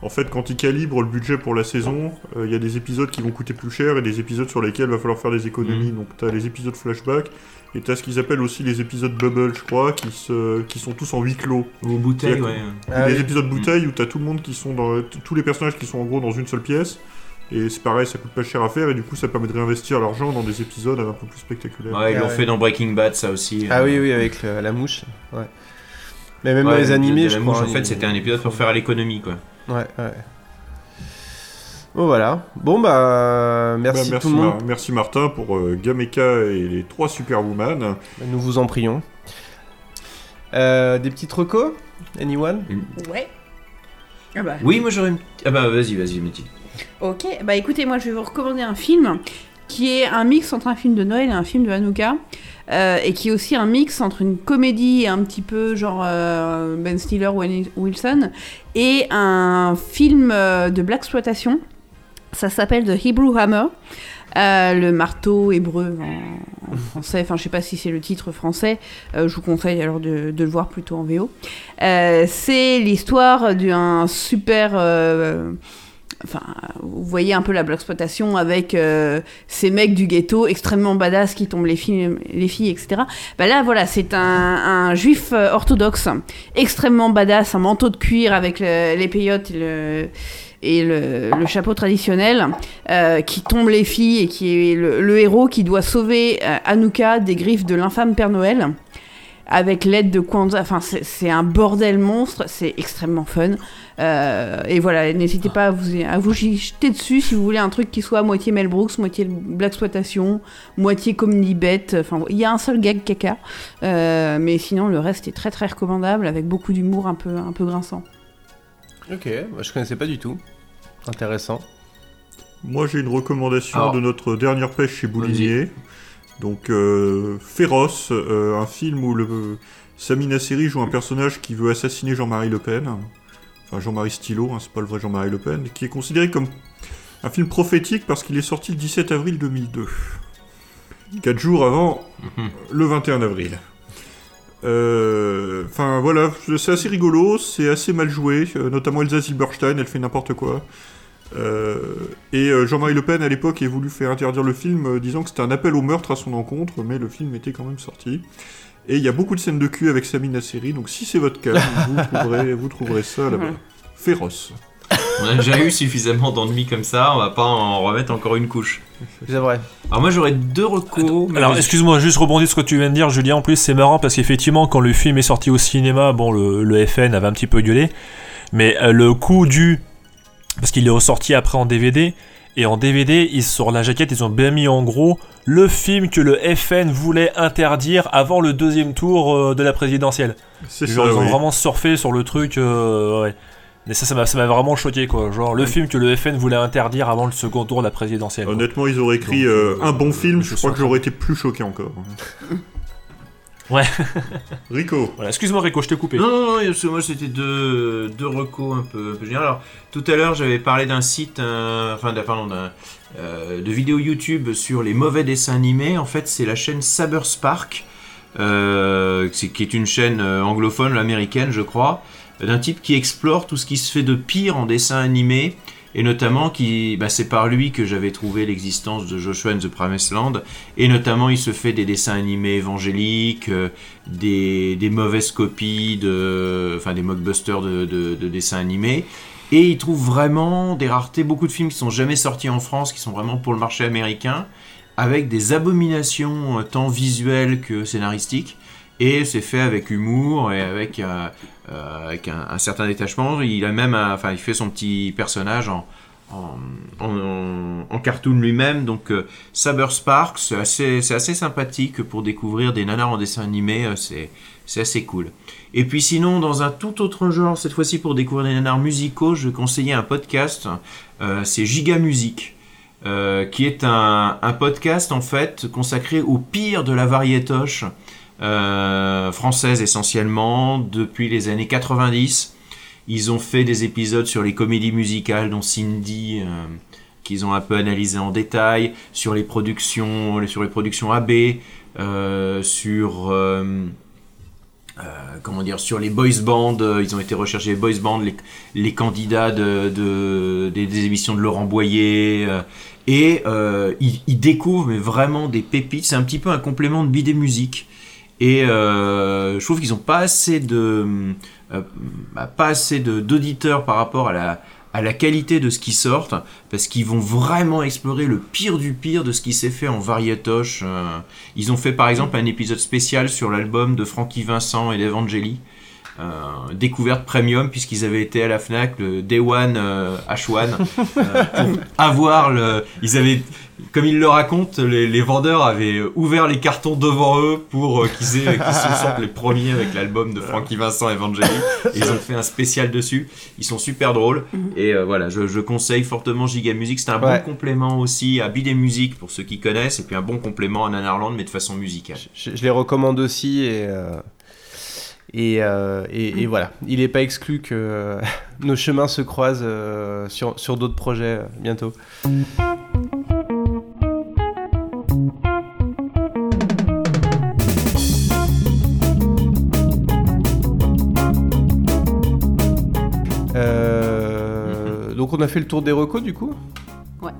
En fait, quand ils calibrent le budget pour la saison, euh, il y a des épisodes qui vont coûter plus cher et des épisodes sur lesquels il va falloir faire des économies. Mhm. Donc t'as les épisodes flashback, et t'as ce qu'ils appellent aussi les épisodes bubble, je crois, qui, se, qui sont tous en huis clos. Ou bouteille, ouais. que- Ah des oui. épisodes bouteille où t'as tout le monde qui sont dans... Tous les personnages qui sont en gros dans une seule pièce. Et c'est pareil, ça coûte pas cher à faire, et du coup ça permet de réinvestir l'argent dans des épisodes un peu plus spectaculaires. Ouais, ils l'ont fait dans Breaking Bad, ça aussi. Ah euh. oui, oui, avec le- la mouche. Ouais. Mais même Ouais, dans les animés, je crois. mouche, en fait, c'était un épisode pour faire à l'économie, quoi. Ouais, ouais. Bon, voilà. Bon, bah, merci, Bah, tout le monde. Mar- merci Martin pour euh, Gameka et les trois Superwoman. Nous vous en prions. Euh, des petites recos Anyone? Ouais. Ah bah. Oui, moi j'aurais une... Ah bah vas-y, vas-y, Métis. Ok, bah écoutez, moi je vais vous recommander un film qui est un mix entre un film de Noël et un film de Hanouka. Euh, et qui est aussi un mix entre une comédie un petit peu genre euh, Ben Stiller ou Wilson et un film euh, de black exploitation. Ça s'appelle The Hebrew Hammer. Le marteau hébreu en, français, enfin je sais pas si c'est le titre français, je vous conseille alors de, le voir plutôt en VO. C'est l'histoire d'un super enfin, vous voyez un peu la blaxploitation avec euh, ces mecs du ghetto extrêmement badass qui tombent les filles, les filles etc. Bah là, voilà, c'est un, juif euh, orthodoxe extrêmement badass, un manteau de cuir avec le- les peyotes et le chapeau traditionnel euh, qui tombe les filles et qui est le, héros qui doit sauver euh, des griffes de l'infâme Père Noël avec l'aide de Kwanzaa. Enfin, c'est un bordel monstre, c'est extrêmement fun. Euh, et voilà, n'hésitez pas à vous, à vous y jeter dessus si vous voulez un truc qui soit à moitié Mel Brooks, moitié Black Exploitation, moitié Comedy Bet. Enfin, il y a un seul gag caca, Euh, mais sinon le reste est très très recommandable avec beaucoup d'humour un peu, un peu grinçant. Ok, bah, je connaissais pas du tout. Intéressant. Moi, j'ai une recommandation Alors. de notre dernière pêche chez Boulinier. Donc, euh, Féroce, euh, un film où le Samina Seri joue un personnage qui veut assassiner Jean-Marie Le Pen. Enfin, Jean-Marie Stilo, hein, c'est pas le vrai Jean-Marie Le Pen, qui est considéré comme un film prophétique parce qu'il est sorti le 17 avril 2002. Quatre jours avant le 21 avril. Euh, Enfin voilà, c'est assez rigolo, c'est assez mal joué, euh, notamment Elsa Silberstein, elle fait n'importe quoi. Euh, et Jean-Marie Le Pen à l'époque a voulu faire interdire le film, disant que c'était un appel au meurtre à son encontre, mais le film était quand même sorti. Et il y a beaucoup de scènes de cul avec Sami Nasseri, donc si c'est votre cas, vous trouverez, vous trouverez ça là-bas. Féroce. On a déjà eu suffisamment d'ennuis comme ça, on va pas en remettre encore une couche. C'est vrai. Alors moi j'aurais deux recours. mais Alors excuse-moi, juste rebondir sur ce que tu viens de dire, Julien. En plus, c'est marrant parce qu'effectivement, quand le film est sorti au cinéma, bon, le, le FN avait un petit peu gueulé, mais euh, le coup du parce qu'il est ressorti après en DVD et en DVD, ils, sur la jaquette, ils ont bien mis en gros le film que le FN voulait interdire avant le deuxième tour euh, de la présidentielle. C'est ça, Ils ont vraiment surfé sur le truc. euh, ouais. Mais ça, ça m'a vraiment choqué quoi. Genre le film que le FN voulait interdire avant le second tour de la présidentielle. quoi. Honnêtement, ils auraient écrit Donc, euh, un bon film, je je crois que j'aurais été plus choqué encore. Ouais. Rico. Voilà, excuse-moi Rico, je t'ai coupé. Non, non, non, parce que moi c'était deux, deux recos un peu, un peu généraux. Alors, tout à l'heure j'avais parlé d'un site, euh, enfin, d'un- pardon, d'un, euh, de vidéos YouTube sur les mauvais dessins animés. En fait, c'est la chaîne Saberspark, euh, c'est- qui est une chaîne euh, anglophone, américaine, je crois, d'un type qui explore tout ce qui se fait de pire en dessin animé. Et notamment, qui, bah, c'est par lui que j'avais trouvé l'existence de Joshua and the Promised Land. Et notamment, il se fait des dessins animés évangéliques, euh, des, mauvaises copies, de, enfin des mockbusters de dessins animés. Et il trouve vraiment des raretés, beaucoup de films qui sont jamais sortis en France, qui sont vraiment pour le marché américain, avec des abominations euh, tant visuelles que scénaristiques. Et c'est fait avec humour et avec, euh, euh, avec un, certain détachement. Il a même, un- enfin, il fait son petit personnage en, en, en- en cartoon lui-même. Donc, euh, Saber Sparks, c'est assez, sympathique pour découvrir des nanars en dessin animé. euh, C'est, c'est assez cool. Et puis sinon, dans un tout autre genre, cette fois-ci pour découvrir des nanars musicaux, je vais conseiller un podcast. euh, c'est Giga Musique. euh, qui est un, un podcast en fait consacré au pire de la variétoche euh, française essentiellement depuis les années 90. Ils ont fait des épisodes sur les comédies musicales, dont Cindy, euh, qu'ils ont un peu analysé en détail, sur les productions, sur les productions AB, euh, sur euh, euh, comment dire, sur les boys bands, ils ont été recherchés les boys bands, les, candidats de, de- des, émissions de Laurent Boyer, et ils, ils découvrent mais vraiment des pépites. C'est un petit peu un complément de Bidet Musique. Et euh, je trouve qu'ils n'ont pas assez de, euh, bah, pas assez d'auditeurs par rapport à la, à la qualité de ce qui sortent, parce qu'ils vont vraiment explorer le pire du pire de ce qui s'est fait en variétoche. euh. Ils ont fait par exemple un épisode spécial sur l'album de Frankie Vincent et d'Evangeli. euh, découverte premium puisqu'ils avaient été à la Fnac le Day One euh, H1 euh, pour avoir le ils avaient comme ils le racontent les, les vendeurs avaient ouvert les cartons devant eux pour euh, qu'ils aient- qu'ils se sentent les premiers avec l'album de Frankie Vincent et Evangeli Et ils ont fait un spécial dessus. Ils sont super drôles. Et euh, voilà je, je conseille fortement Giga Music. C'est un Ouais. bon complément aussi à Bidet Music pour ceux qui connaissent. Et puis un bon complément à Nanarland mais de façon musicale. Je, je les recommande aussi et, euh, et, euh, et, et voilà. Il n'est pas exclu que euh, nos chemins se croisent euh, sur, sur d'autres projets euh, bientôt. On a fait le tour des recos du coup Ouais.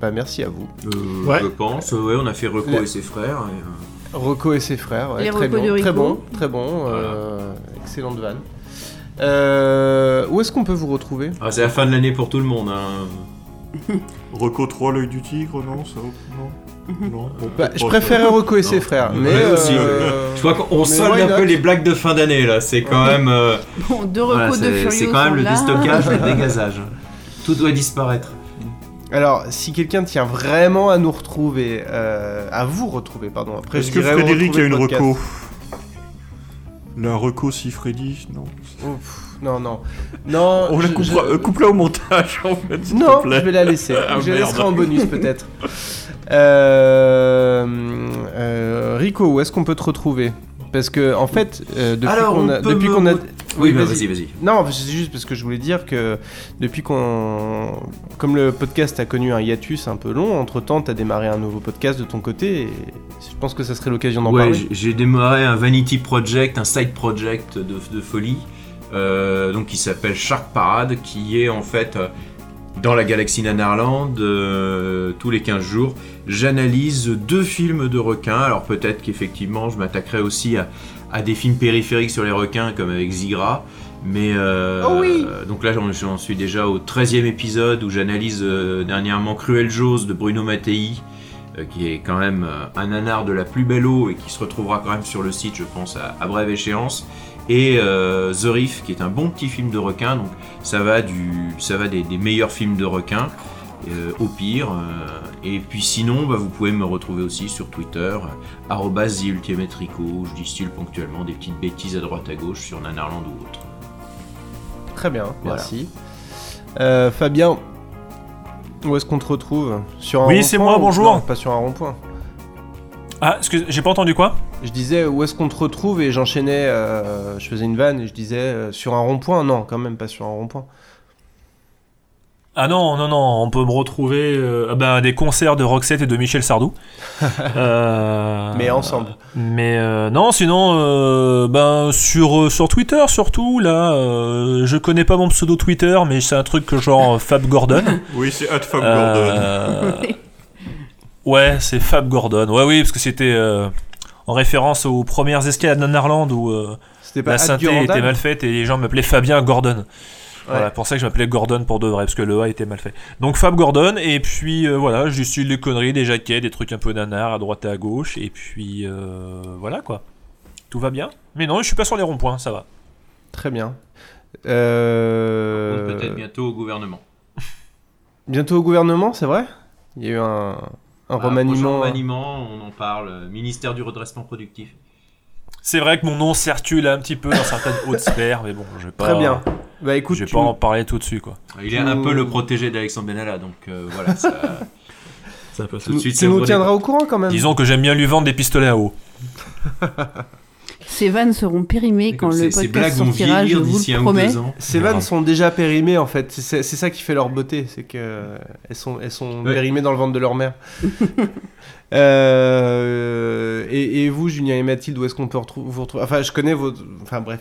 Bah merci à vous. Euh, Ouais. je pense ouais on a fait Reco La- et ses frères et, euh, Rocco et ses frères, ouais, très, bon, de très bon, très bon, euh, excellente vanne. Euh, où est-ce qu'on peut vous retrouver? Ah, c'est la fin de l'année pour tout le monde hein. Reco 3, l'œil du tigre, non ça, Non Non bon, Bah, je préférais. Rocco et Non. ses frères, mais Ouais, aussi, euh, je crois qu'on solde un peu les blagues de fin d'année là c'est quand même euh, Bon, deux voilà, recos de c'est- quand même le là. déstockage le dégazage tout doit disparaître Alors, si quelqu'un tient vraiment à nous retrouver, euh, à vous retrouver, pardon. Après, Est-ce je que Frédéric a une reco La reco si Freddy Non. Non, non, non. On la je- coupera, je- euh, coupe-la au montage en fait. s'il Non, te plaît. je vais la laisser. Ah, je la laisserai en bonus peut-être. Euh, euh, Rico, où est-ce qu'on peut te retrouver? Parce que en fait, euh, depuis qu'on on a, peut depuis me qu'on a, re- Oui, bah, vas-y, vas-y. Non, c'est juste parce que je voulais dire que depuis qu'on, comme le podcast a connu un hiatus un peu long, entre temps, t'as démarré un nouveau podcast de ton côté, et je pense que ça serait l'occasion d'en Ouais, parler. j'ai- démarré un vanity project, un side project de, de folie, euh, donc qui s'appelle Shark Parade, qui est en fait euh, dans la galaxie Nanarland euh, tous les 15 jours. J'analyse deux films de requins, alors peut-être qu'effectivement je m'attaquerai aussi à, à des films périphériques sur les requins comme avec Zigra. Mais euh, Oh oui. donc là j'en suis déjà au 13e épisode où j'analyse euh, dernièrement Cruel Jaws de Bruno Mattei euh, qui est quand même un nanar de la plus belle eau et qui se retrouvera quand même sur le site, je pense, à, à brève échéance. Et euh, The Reef, qui est un bon petit film de requin, donc ça va, du, ça va des, des meilleurs films de requins euh, au pire. euh, et puis sinon, bah, vous pouvez me retrouver aussi sur Twitter, arobase The Ultimate Rico, où je distille ponctuellement des petites bêtises à droite à gauche sur Nanarland ou autre. Très bien, Voilà. merci. Euh, Fabien, où est-ce qu'on te retrouve? Sur un Oui, c'est moi, ou- bonjour. Non, pas sur un rond-point. Ah, excuse, j'ai pas entendu quoi Je disais où est-ce qu'on te retrouve et j'enchaînais, euh, je faisais une vanne et je disais euh, sur un rond-point. Non, quand même pas sur un rond-point. Ah non, non, non, on peut me retrouver euh, ah ben, à des concerts de Roxette et de Michel Sardou. Euh, Mais ensemble. Mais euh, non, sinon, euh, ben, sur, euh, sur Twitter surtout, là, euh, je connais pas mon pseudo Twitter, mais c'est un truc que genre Fab Gordon. Oui, c'est Fab Euh, Ouais, c'est Fab Gordon. Ouais, oui, parce que c'était euh, en référence aux premières escalades Nanarland où euh, la synthé était mal faite et les gens m'appelaient Fabien Gordon. Voilà, pour ça que je m'appelais Gordon pour de vrai, parce que le A était mal fait. Donc Fab Gordon, et puis euh, voilà, je suis des conneries, des jaquettes, des trucs un peu nanar à droite et à gauche, et puis euh, voilà quoi. Tout va bien. Mais non, je suis pas sur les ronds-points, ça va. Très bien. Euh... Peut-être bientôt au gouvernement. Bientôt au gouvernement, c'est vrai? Il y a eu un, un Ah, remaniement. prochain remaniement, on en parle. euh, Ministère du redressement productif. C'est vrai que mon nom circule un petit peu dans certaines hautes sphères, mais bon, je vais pas. Très bien. Bah écoute, je vais tu- pas en parler tout de suite quoi. Il est un peu le protégé d'Alexandre Benalla, donc euh, voilà. Ça... C'est un peu tout de suite. tu ça nous tiendras au courant quand même. Disons que j'aime bien lui vendre des pistolets à eau. Ces vannes seront périmées quand le podcast sortira, je vous le promets. Ces vannes sont déjà périmées en fait. C'est ça qui fait leur beauté, c'est que euh, elles sont, elles sont Ouais. périmées dans le ventre de leur mère. Euh, et, et vous, Julien et Mathilde, où est-ce qu'on peut retrou- vous retrouver Enfin, je connais vos. Enfin, bref.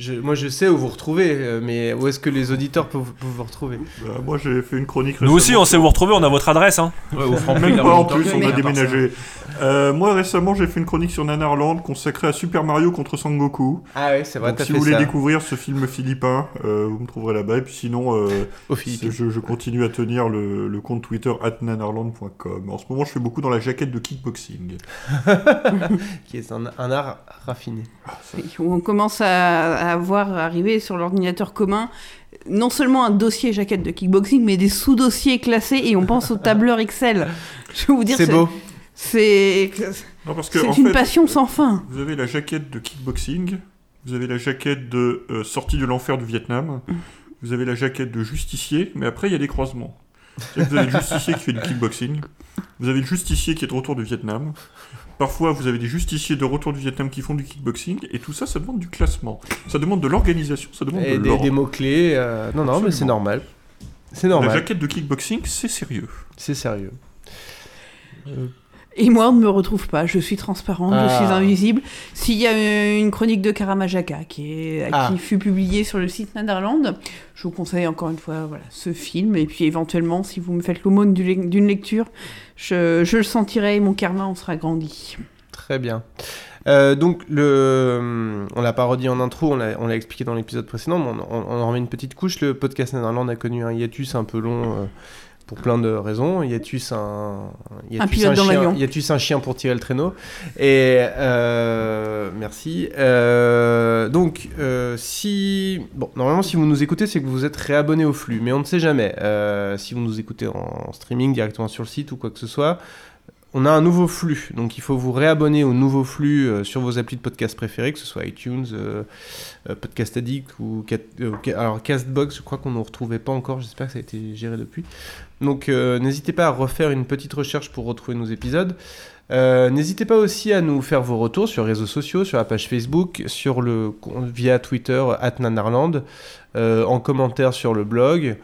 Je- moi, je sais où vous retrouvez, euh, mais où est-ce que les auditeurs peuvent, peuvent vous retrouver? Bah, moi, j'ai fait une chronique Nous aussi, on sait où vous retrouver, on a votre adresse. Hein. Même pas en plus, on a déménagé. Euh, moi récemment, j'ai fait une chronique sur Nanarland consacrée à Super Mario contre Sangoku. Ah ouais, c'est vrai, Donc, si fait vous voulez ça. découvrir ce film philippin, euh, vous me trouverez là-bas. Et puis sinon, euh, je, je continue à tenir le, le compte Twitter nanarland.com. En ce moment, je fais beaucoup dans la jaquette de kickboxing. qui est un, un art raffiné. où on commence à, à voir arriver sur l'ordinateur commun non seulement un dossier jaquette de kickboxing, mais des sous-dossiers classés et on pense au tableur Excel. Je vais vous dire, C'est beau. C'est une fait, passion sans fin. Vous avez la jaquette de kickboxing, vous avez la jaquette de euh, sortie de l'enfer du Vietnam, vous avez la jaquette de justicier, mais après il y a des croisements. Vous avez le justicier qui fait du kickboxing, vous avez le justicier qui est de retour du Vietnam, parfois vous avez des justiciers de retour du Vietnam qui font du kickboxing, et tout ça, ça demande du classement, ça demande de l'organisation, ça demande Et de des, des mots-clés. euh, Non, non, mais c'est normal. C'est normal. La jaquette de kickboxing, c'est sérieux. C'est sérieux. Et moi, on ne me retrouve pas. Je suis transparente, je Ah. suis invisible. S'il y a euh, une chronique de Karamajaka qui, est, Ah. qui fut publiée sur le site Netherland, je vous conseille encore une fois voilà, ce film. Et puis éventuellement, si vous me faites l'aumône d'une lecture, je, je le sentirai et mon karma en sera grandi. Très bien. Euh, donc, le, on l'a pas redit en intro, on l'a expliqué dans l'épisode précédent, mais on, on- on en remet une petite couche. Le podcast Netherland a connu un hiatus un peu long euh, pour plein de raisons. Hiatus, un, hiatus, pilote dans chien, l'avion. hiatus, un chien pour tirer le traîneau. Et euh, merci. Euh, donc, euh, si. Bon, normalement, si vous nous écoutez, c'est que vous êtes réabonné au flux, mais on ne sait jamais. Si vous nous écoutez en streaming directement sur le site ou quoi que ce soit, on a un nouveau flux, donc il faut vous réabonner au nouveau flux euh, sur vos applis de podcast préférés, que ce soit iTunes, euh, euh, Podcast Addict ou alors Castbox. Je crois qu'on ne retrouvait pas encore. J'espère que ça a été géré depuis. Donc euh, n'hésitez pas à refaire une petite recherche pour retrouver nos épisodes. Euh, N'hésitez pas aussi à nous faire vos retours sur les réseaux sociaux, sur la page Facebook, sur le via Twitter @nanarland, euh, en commentaire sur le blog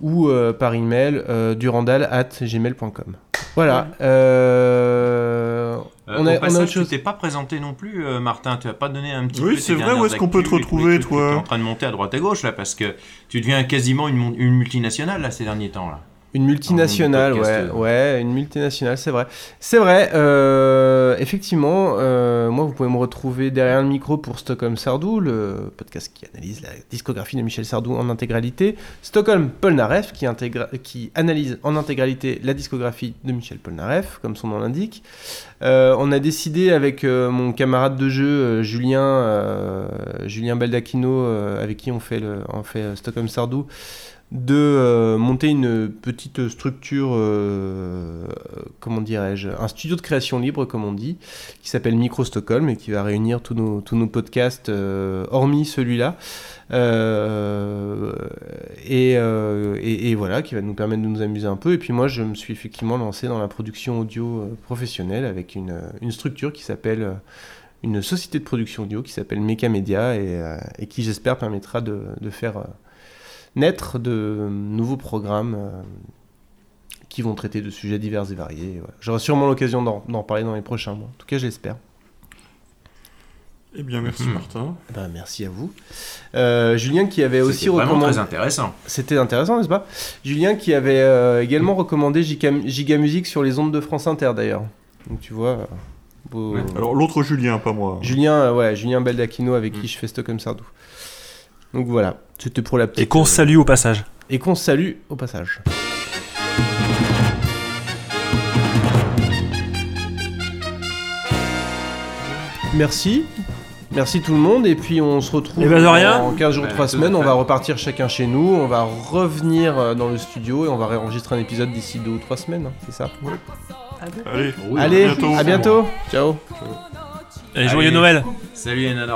ou euh, par email euh, durandal@gmail.com. Voilà. Euh, Euh, on a, on a passage, autre chose. tu t'es pas présenté non plus, euh, Martin. Tu as pas donné un petit Oui, c'est vrai, où est-ce qu'on peut te retrouver, toi que t'es en train de monter à droite à gauche là, parce que tu deviens quasiment une, une multinationale là ces derniers temps là. Une multinationale, ouais, euh. ouais, une multinationale, c'est vrai. C'est vrai, euh, effectivement, euh, moi vous pouvez me retrouver derrière le micro pour Stockholm Sardou, le podcast qui analyse la discographie de Michel Sardou en intégralité. Stockholm Polnareff qui, qui analyse en intégralité la discographie de Michel Polnareff, comme son nom l'indique. Euh, on a décidé avec euh, mon camarade de jeu euh, Julien, Julien Baldacchino, avec qui on fait, on fait Stockholm Sardou, de monter une petite structure, comment dirais-je, un studio de création libre, comme on dit, qui s'appelle Micro Stockholm et qui va réunir tous nos, tous nos podcasts, hormis celui-là. Et, et- et voilà, qui va nous permettre de nous amuser un peu. Et puis moi, je me suis effectivement lancé dans la production audio professionnelle avec une, une structure qui s'appelle euh, une société de production audio qui s'appelle Mecha Media et, euh, et qui j'espère permettra de, de faire euh, naître de nouveaux programmes qui vont traiter de sujets divers et variés. voilà. J'aurai sûrement l'occasion d'en parler dans les prochains mois. En tout cas, j'espère. Eh bien, merci Mhm. Martin. Eh ben, merci à vous. Euh, Julien qui avait aussi C'était vraiment recommandé. très intéressant. C'était intéressant, n'est-ce pas? Julien qui avait euh, également recommandé Giga, Giga Musique sur les ondes de France Inter d'ailleurs. Donc tu vois. euh, Alors l'autre Julien, pas moi. Julien, euh, ouais, Julien Baldacchino avec Mm. qui je fais Stockholm Sardou. Donc voilà, c'était pour la petite. Et qu'on salue au passage. Et qu'on salue au passage. Merci. Merci tout le monde et puis on se retrouve Eh ben, de rien. en 15 jours, Ouais, 3 tout à semaines, on va repartir chacun chez nous, on va revenir euh, dans le studio et on va réenregistrer un épisode d'ici 2 ou 3 semaines, hein, c'est ça? Ah Allez, à bientôt. Ciao. Et joyeux Noël. Salut Anna